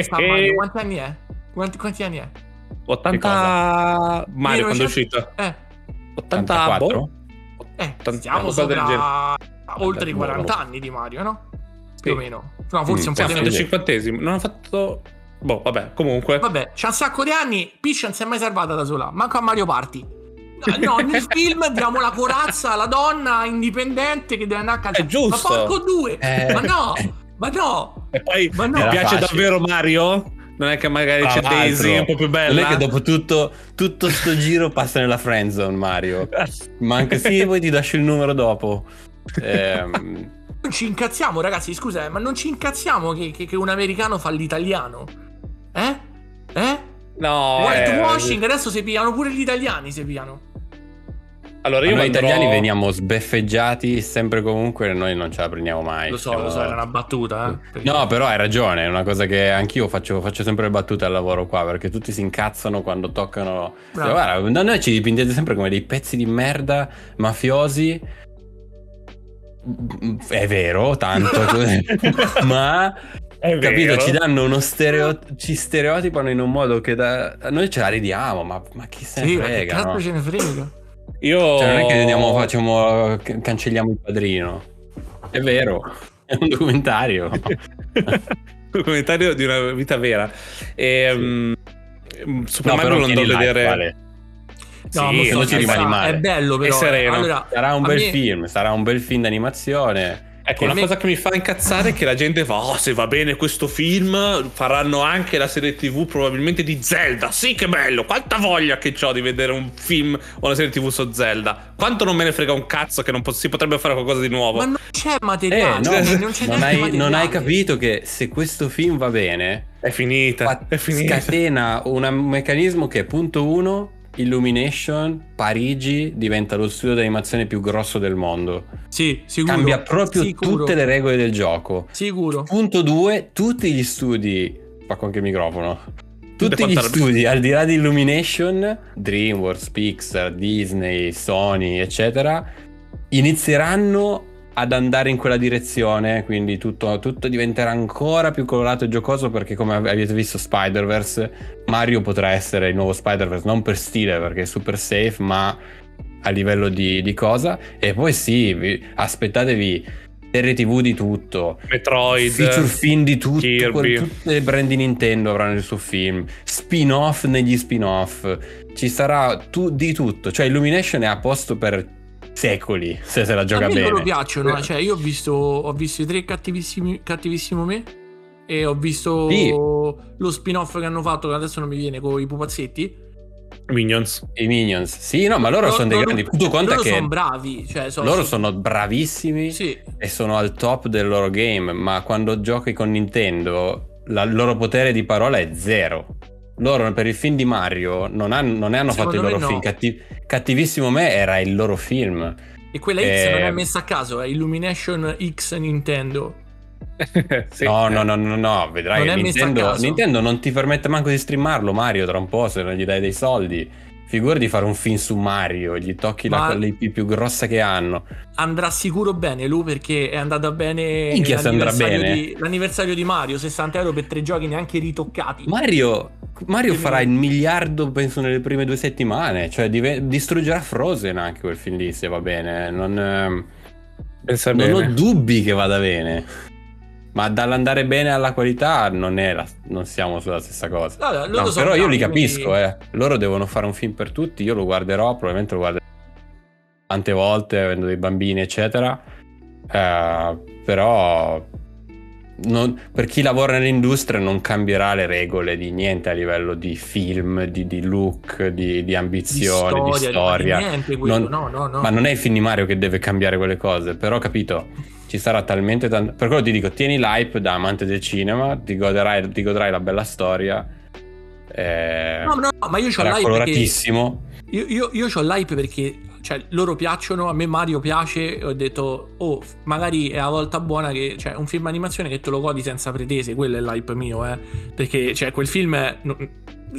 Sta Mario? Quanti anni è? Quanti, quanti anni è? 80 Mario quando è uscito? Eh. 84? Boh. Eh, stiamo sopra oltre i 40 anni di Mario, no? Più o meno. No, forse mm, un po' di meno. 50 Non ha fatto... Boh, vabbè, comunque. Vabbè, c'ha un sacco di anni, Peach non si è mai salvata da sola, manco a Mario Party. No, nel [laughs] film diamo la corazza alla donna indipendente che deve andare a casa. È giusto. Ma porco due! Eh. Ma no! Ma no! E poi ma no. piace facile. davvero Mario? Non è che magari Tra c'è Daisy un po' più bella. Non è che dopo tutto, tutto sto giro passa nella friend zone Mario. Ma anche sì, poi ti lascio il numero dopo. Ehm... Non ci incazziamo, ragazzi, scusa, eh, ma non ci incazziamo che, che, che un americano fa l'italiano? Eh? Eh? No. Whitewashing, eh... adesso si pigliano pure gli italiani, si pigliano. Allora, Ma io noi manderò- italiani veniamo sbeffeggiati sempre e comunque, noi non ce la prendiamo mai. Lo so, Siamo- lo so, era una battuta. Eh? No, però hai ragione, è una cosa che anch'io faccio, faccio sempre le battute al lavoro qua, perché tutti si incazzano quando toccano... Cioè, guarda, da noi ci dipingete sempre come dei pezzi di merda mafiosi. È vero, tanto, [laughs] [laughs] ma È capito, vero. ci danno uno stereo, ci stereotipano in un modo che da, noi ce la ridiamo, ma, ma chi se ne Sì, ma che frega, cazzo no? ce ne frega? Io... Cioè, non è che andiamo, facciamo, ca- cancelliamo il padrino. È vero, è un documentario. [laughs] documentario di una vita vera. E, mm, Super No, Mario lo andrò a vedere. vale. No, Sì, mo se no sto ci rimani male. È bello però. È sereno. Allora, Sarà un bel me- film, sarà un bel film d'animazione. Ecco, una me- cosa che mi fa incazzare è che la gente fa: Oh, se va bene questo film, faranno anche la serie TV probabilmente di Zelda. Sì, che bello! Quanta voglia che ho di vedere un film o una serie TV su Zelda. Quanto non me ne frega un cazzo che non po- si potrebbe fare qualcosa di nuovo. Ma non c'è Eh, materiale. no, cioè, non, non, c'è hai, neanche non hai capito che se questo film va bene, È finita. fa- è finita. scatena un meccanismo che punto uno, Illumination, Parigi diventa lo studio d'animazione più grosso del mondo. Sì, sicuro. Cambia proprio Sicuro. tutte le regole del gioco. Sicuro. Punto 2, tutti gli studi. Spacco anche il microfono. Tutti gli quanta roba- studi, al di là di Illumination, DreamWorks, Pixar, Disney, Sony, eccetera, inizieranno ad andare in quella direzione. Quindi tutto, tutto diventerà ancora più colorato e giocoso. Perché, come avete visto, Spider-Verse, Mario potrà essere il nuovo Spider-Verse, non per stile, perché è super safe, ma a livello di, di cosa. E poi sì, vi- aspettatevi serie TV di tutto. Metroid. Feature film di tutto, Kirby. tutte le brand di Nintendo avranno il suo film, spin-off negli spin-off, ci sarà tu- di tutto, cioè Illumination è a posto per secoli se se la A gioca me loro bene. piacciono. eh, Cioè, io ho visto, ho visto i tre cattivissimi, cattivissimo me. E ho visto Sì. lo spin-off che hanno fatto, che adesso non mi viene, con i pupazzetti. Minions. I Minions, sì, no, ma loro sono dei grandi. Tu conta loro che sono bravi. Cioè, so- loro so- sono bravissimi Sì, e sono al top del loro game, ma quando giochi con Nintendo, la- il loro potere di parola è zero. Loro per il film di Mario non, hanno, non ne hanno fatto Secondo il loro no. film. Catti- Cattivissimo me era il loro film. e quella X Eh, non è messa a caso, è Illumination X Nintendo. [laughs] Sì. No, no, no, no, no, vedrai Non che è messa a Nintendo, caso. Nintendo non ti permette manco di streamarlo Mario tra un po' se non gli dai dei soldi. Figura di fare un film su Mario, gli tocchi Ma- la l'IP più grossa che hanno. Andrà sicuro bene lui perché è andata bene Minchia se andrà l'anniversario bene. di- l'anniversario di Mario, 60 euro per tre giochi neanche ritoccati. Mario, Mario farà il miliardo penso nelle prime due settimane, cioè dive- distruggerà Frozen anche quel film lì se va bene. Non, ehm, non bene. ho dubbi che vada bene. Ma dall'andare bene alla qualità non, è la- non siamo sulla stessa cosa. Loro No, sono però io li capisco, quindi- eh. Loro devono fare un film per tutti, io lo guarderò, probabilmente lo guarderò tante volte, avendo dei bambini, eccetera. Eh, però non- per chi lavora nell'industria non cambierà le regole di niente a livello di film, di, di look, di, di ambizione, di storia. di niente quello, Non- no, no, no. Ma non è il film di Mario che deve cambiare quelle cose, però capito, ci sarà talmente tanto... Per quello ti dico, tieni l'hype da amante del cinema, ti goderai, ti godrai la bella storia. Eh, No, no, no, ma io ho l'hype perché coloratissimo. io, io, io ho l'hype perché cioè, loro piacciono, a me Mario piace ho detto "Oh, magari è la volta buona che cioè un film animazione che te lo godi senza pretese, quello è l'hype mio, eh". Perché cioè quel film è-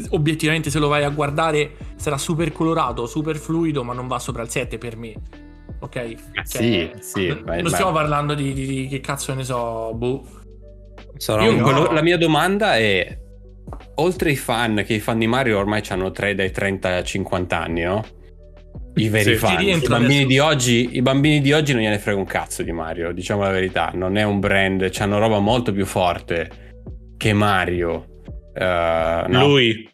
obiettivamente se lo vai a guardare sarà super colorato, super fluido, ma non va sopra il 7 per me. Ok? Cioè, sì, sì, Non ma- stiamo parlando di, di- di- che cazzo ne so, boh. Sarà Io no. quello- la mia domanda è, oltre ai fan, che i fan di Mario ormai hanno tre- dai 30 ai 50 anni, no? I veri Sì. fan. I bambini, di oggi, I bambini di oggi non gliene frega un cazzo di Mario, diciamo la verità. Non è un brand, hanno roba molto più forte che Mario. Eh, no. Lui.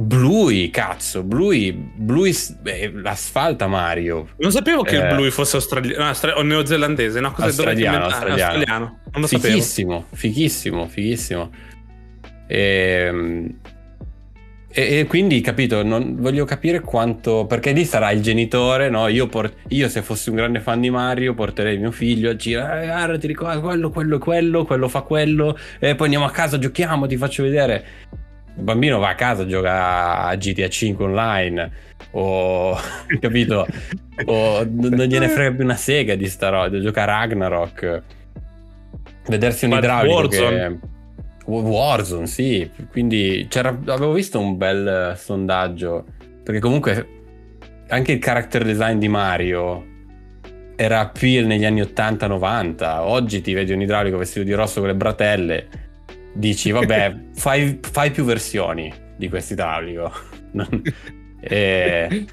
Bluey, cazzo, Bluey, Bluey beh, l'asfalta Mario. Non sapevo che Eh. il Bluey fosse australiano no, austra- o neozelandese, no? Cosa che Australiano, australiano. australiano. Non lo sapevo. Fichissimo, fichissimo, fighissimo. Ehm, E, e quindi, capito, non, voglio capire quanto... Perché lì sarà il genitore, no? Io, por- io se fossi un grande fan di Mario porterei mio figlio a girare, "Eh, guarda, ti ricordi quello, quello, quello, quello fa quello, e poi andiamo a casa, giochiamo, ti faccio vedere. Il bambino va a casa, gioca a GTA 5 online o [laughs] capito? o non gliene frega più una sega di sta roba, gioca a Ragnarok. Vedersi un Ma idraulico Warzone? che Warzone, sì, quindi c'era, avevo visto un bel sondaggio perché comunque anche il character design di Mario era appeal negli anni 80-90. Oggi ti vedi un idraulico vestito di rosso con le bratelle, dici vabbè, [laughs] fai, fai più versioni di questo idraulico. [laughs] E-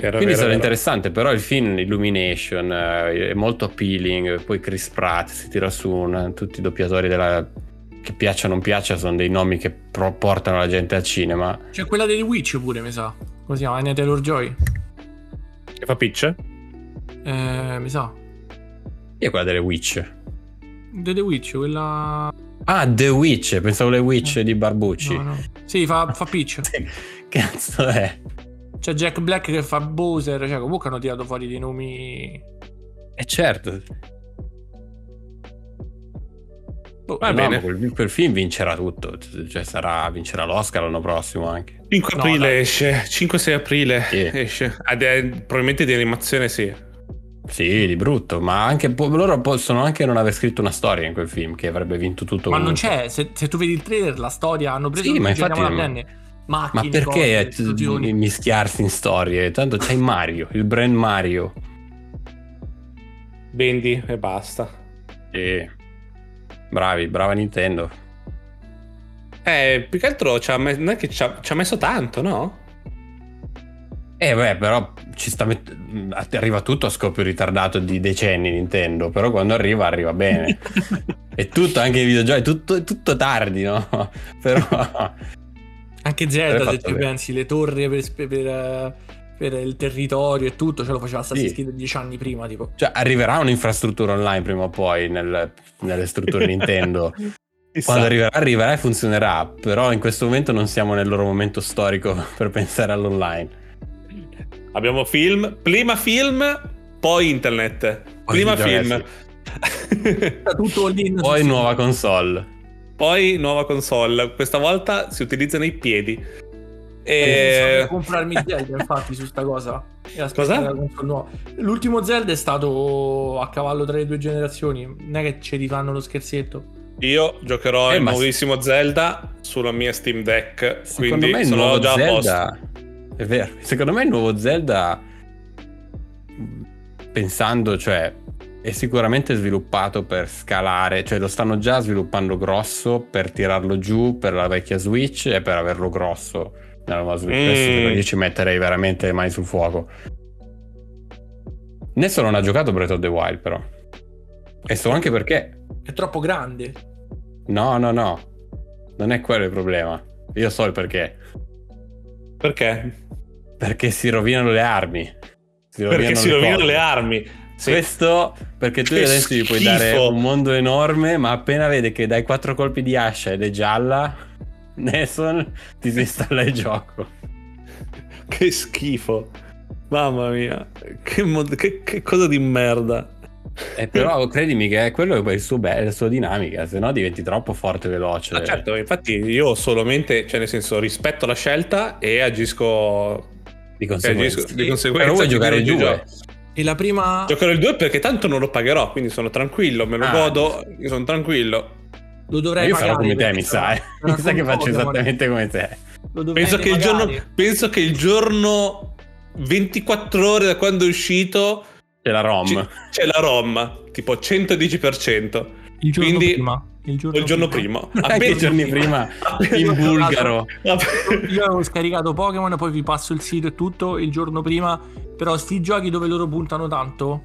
Vero, quindi vero, sarà vero. interessante, però il film Illumination eh, è molto appealing, poi Chris Pratt si tira su una- tutti i doppiatori della- che piaccia o non piaccia, sono dei nomi che pro- portano la gente al cinema. C'è quella dei Witch pure, mi sa. Come si chiama? Anya Taylor-Joy? Che fa pitch? Eh, mi sa. Chi è quella delle Witch? The, The Witch, quella... Ah, The Witch, pensavo le Witch di Barbucci. No, no. Sì, fa, fa pitch. [laughs] Che cazzo è? C'è Jack Black che fa Bowser, cioè comunque hanno tirato fuori dei nomi... E certo. Boh, Va No, bene. Quel, quel film vincerà tutto, cioè sarà, vincerà l'Oscar l'anno prossimo anche. 5 No, aprile dai. esce, 5-6 aprile Sì. esce. Ad- eh, probabilmente di animazione sì. Sì, di brutto, ma anche po- loro possono anche non aver scritto una storia in quel film che avrebbe vinto tutto. Ma non comunque. c'è, se, se tu vedi il trailer, la storia, hanno preso Sì, ma infatti-. Ma Macchine, perché cose, mischiarsi in storie? Tanto c'hai Mario, il brand Mario. Vendi e basta. Sì. Bravi, brava Nintendo. Eh, più che altro ci ha me- non è che ci ha, ci ha messo tanto, no? Eh beh, però ci sta met- arriva tutto a scoppio ritardato di decenni Nintendo, però quando arriva arriva bene. è [laughs] tutto, anche i videogiochi, è tutto, è tutto tardi, no? [laughs] Però Anche Zelda, se ci pensi, le torri per, per, per il territorio e tutto, ce lo faceva Assassin's Sì. Dieci anni prima, tipo. cioè, arriverà un'infrastruttura online prima o poi nel- nelle strutture Nintendo. [laughs] Quando arriverà, arriverà e funzionerà, però in questo momento non siamo nel loro momento storico per pensare all'online. Abbiamo film, prima film, poi internet. Poi prima film. [laughs] Tutto lì. Poi nuova console. poi nuova console. Questa volta si utilizzano i piedi. Eh, E... comprarmi Zelda infatti su sta cosa E Cosa? l'ultimo Zelda è stato a cavallo tra le due generazioni non è che ci rifanno lo scherzetto Io giocherò Eh, il nuovissimo Zelda sulla mia Steam Deck. Secondo quindi me il sono nuovo già a posto. È vero. Secondo me il nuovo Zelda pensando, cioè è sicuramente sviluppato per scalare, cioè lo stanno già sviluppando grosso per tirarlo giù per la vecchia Switch e per averlo grosso nella nuova Switch. Adesso Mm. io ci metterei veramente le mani sul fuoco. Nessuno non ha giocato Breath of the Wild però. E so anche perché. è troppo grande No, no, no. Non è quello il problema. Io so il perché. Perché? Perché si rovinano le armi. Si Perché si le rovinano cose. le armi. Sì. Questo perché tu Che adesso gli puoi dare schifo. un mondo enorme, ma appena vede che dai quattro colpi di ascia ed è gialla, [laughs] Nesson ti si installa il gioco. Che schifo. Mamma mia. Che, mod- che- che cosa di merda. E però credimi che è quello è il suo bello, la sua dinamica, se no diventi troppo forte e veloce. Ah, certo, infatti io solamente, cioè nel senso, rispetto la scelta e agisco Di conseguenza. agisco di conseguenza. Però vuoi giocare il quello che 2? gioco. e la prima Giocherò il 2 perché tanto non lo pagherò, quindi sono tranquillo, me lo Ah. godo, io sono tranquillo. lo dovrei Io farò pagare come te, mi sa, eh. [laughs] Mi sa che faccio esattamente come te. Lo dovrei Penso che, il giorno, penso che il giorno 24 ore da quando è uscito C'è la ROM. ci- c'è la ROM, tipo 110%. il giorno quindi- prima il giorno, Il giorno prima. Anche i giorni prima [laughs] in bulgaro. [laughs] Io avevo scaricato Pokémon, poi vi passo il sito e tutto il giorno prima. Però sti giochi dove loro puntano tanto,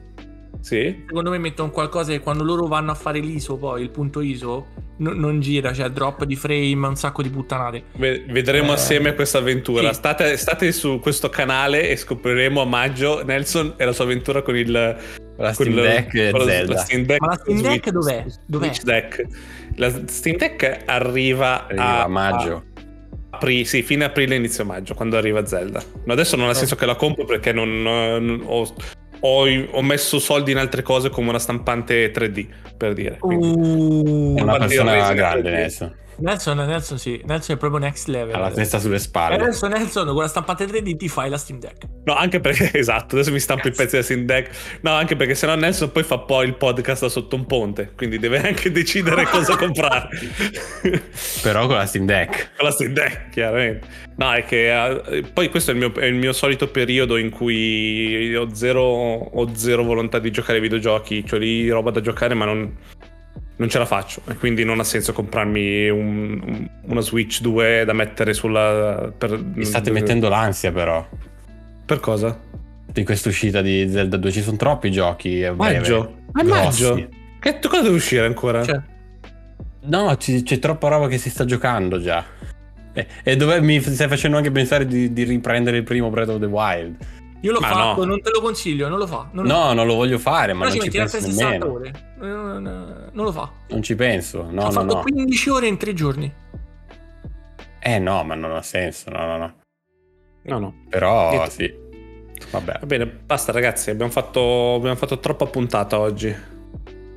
sì. secondo me mettono qualcosa che quando loro vanno a fare l'ISO, poi il punto ISO, no- non gira, cioè drop di frame, un sacco di puttanate. Ve- Vedremo Eh, assieme questa avventura. sì. State, state su questo canale e scopriremo a maggio Nelson e la sua avventura con il La Steam Deck e Zelda. la Steam Deck Ma la Steam Deck Switch- dov'è? Dov'è? Switch Deck. La Steam Deck arriva, Arriva a, a maggio. a apri- sì, fine aprile, inizio maggio, quando arriva Zelda. Ma adesso non ha senso che la compro perché non, non- ho, ho- ho messo soldi in altre cose come una stampante 3D, per dire. Quindi- Uh, una persona grande adesso. Nelson, Nelson sì, Nelson è proprio next level. Ha la testa sulle spalle. adesso Nelson con la stampante 3D ti fai la Steam Deck. No, anche perché, [laughs] esatto, adesso mi stampo i pezzi da Steam Deck. No, anche perché sennò Nelson poi fa poi il podcast da sotto un ponte, quindi deve anche decidere cosa comprare. [laughs] Però con la Steam Deck. Con la Steam Deck, chiaramente. No, è che eh, poi questo è il, mio, è il mio solito periodo in cui ho zero, ho zero volontà di giocare ai videogiochi, cioè lì roba da giocare, ma non, non ce la faccio. E quindi non ha senso comprarmi un- un- una Switch 2 da mettere sulla. Per, Mi state mettendo l'ansia però. Per cosa? Di questa uscita di Zelda 2 ci sono troppi giochi. a breve. Maggio? Grossi. maggio? Che cosa deve uscire ancora? Cioè, No, ci- c'è troppa roba che si sta giocando già. E, e dove mi stai facendo anche pensare di, di riprendere il primo Breath of the Wild. Io l'ho Ma fatto, no. non te lo consiglio, non lo fa. Non lo No, non lo voglio fare, ma Però non ci penso altre 60 nemmeno. ore. Non, non- lo fa. Non ci penso. No, ha no, fatto no. 15 ore in 3 giorni. Eh no, ma non ha senso. No, no, no. No, no. Però Niente. sì. Vabbè. Va bene, basta ragazzi, abbiamo fatto, abbiamo fatto troppa puntata oggi.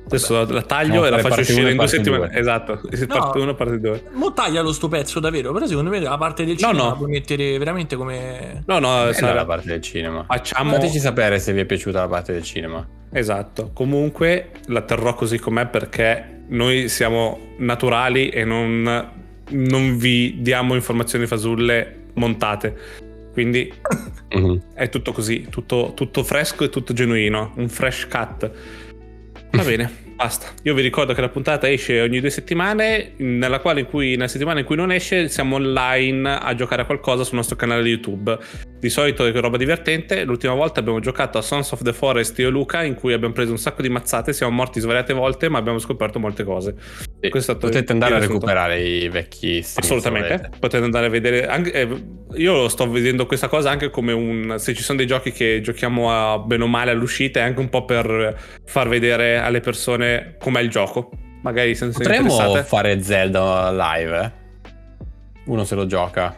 Adesso la, la taglio No, e la faccio uscire in due settimane. due. Esatto, parte 1 parte 2. Mo taglialo sto pezzo davvero, però secondo me la parte del No, cinema no. la puoi mettere veramente come... No, no, Bella sarà- la parte del cinema. facciamo... Fateci sapere se vi è piaciuta la parte del cinema. Esatto, comunque la terrò così com'è perché noi siamo naturali e non, non vi diamo informazioni fasulle montate. Quindi Mhm. è tutto così, tutto, tutto fresco e tutto genuino, un fresh cut. Va bene, basta. Io vi ricordo che la puntata esce ogni due settimane, nella quale in cui, nella settimana in cui non esce siamo online a giocare a qualcosa sul nostro canale YouTube. Di solito è roba divertente. L'ultima volta abbiamo giocato a Sons of the Forest io e Luca, in cui abbiamo preso un sacco di mazzate, siamo morti svariate volte, ma abbiamo scoperto molte cose. Sì, Potete andare a recuperare i vecchi stream. Assolutamente, potete andare a vedere. Anche, eh, io sto vedendo questa cosa anche come un. Se ci sono dei giochi che giochiamo a bene o male all'uscita, è anche un po' per far vedere alle persone com'è il gioco. Magari se Potremmo fare Zelda live, eh? Uno se lo gioca.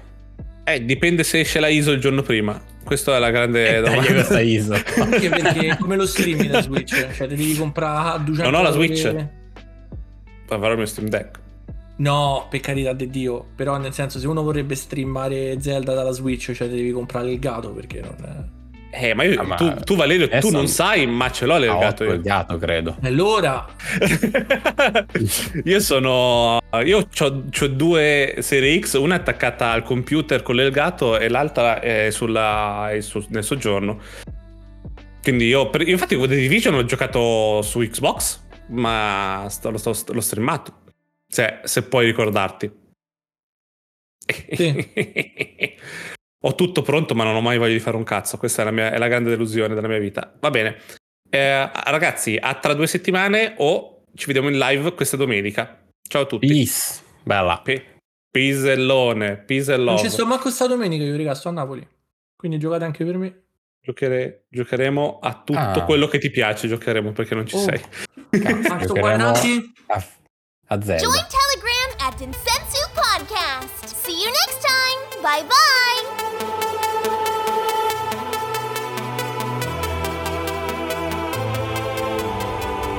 Eh, dipende se esce la ISO il giorno prima. Questa è la grande Eh, domanda. questa ISO. Anche perché come lo streaming da Switch, cioè devi comprare a 200 Non ho la Switch. per- Avrò il mio Steam Deck. No, per carità di Dio, però nel senso se uno vorrebbe streamare Zelda dalla Switch, cioè devi comprare il gato perché non è... Eh, ma io, Ah, ma tu, tu, Valerio, tu non sai, ma ce l'ho l'ergato otto io. il gatto, credo. Allora, [laughs] io sono. Io ho due serie X, una è attaccata al computer con l'elgato e l'altra è, sulla, è su- nel soggiorno. Quindi io, per- infatti, The Division l'ho giocato su Xbox, ma sto- lo, sto- l'ho streamato. Se, se puoi ricordarti. [laughs] ho tutto pronto, ma non ho mai voglia di fare un cazzo. Questa è la, mia- è la grande delusione della mia vita. Va bene. Eh, ragazzi, a tra due settimane o ci vediamo in live questa domenica. Ciao a tutti. Peace. Bella. Pe- Pisellone, and non ci sto manco sta domenica io, raga, sto a Napoli. Quindi giocate anche per me. Giochere- giocheremo a tutto Ah. quello che ti piace. Giocheremo perché non ci Oh. sei. Fatto Giocheremo guardati. a, a Join Telegram at Densensu Podcast. See you next time. Bye bye.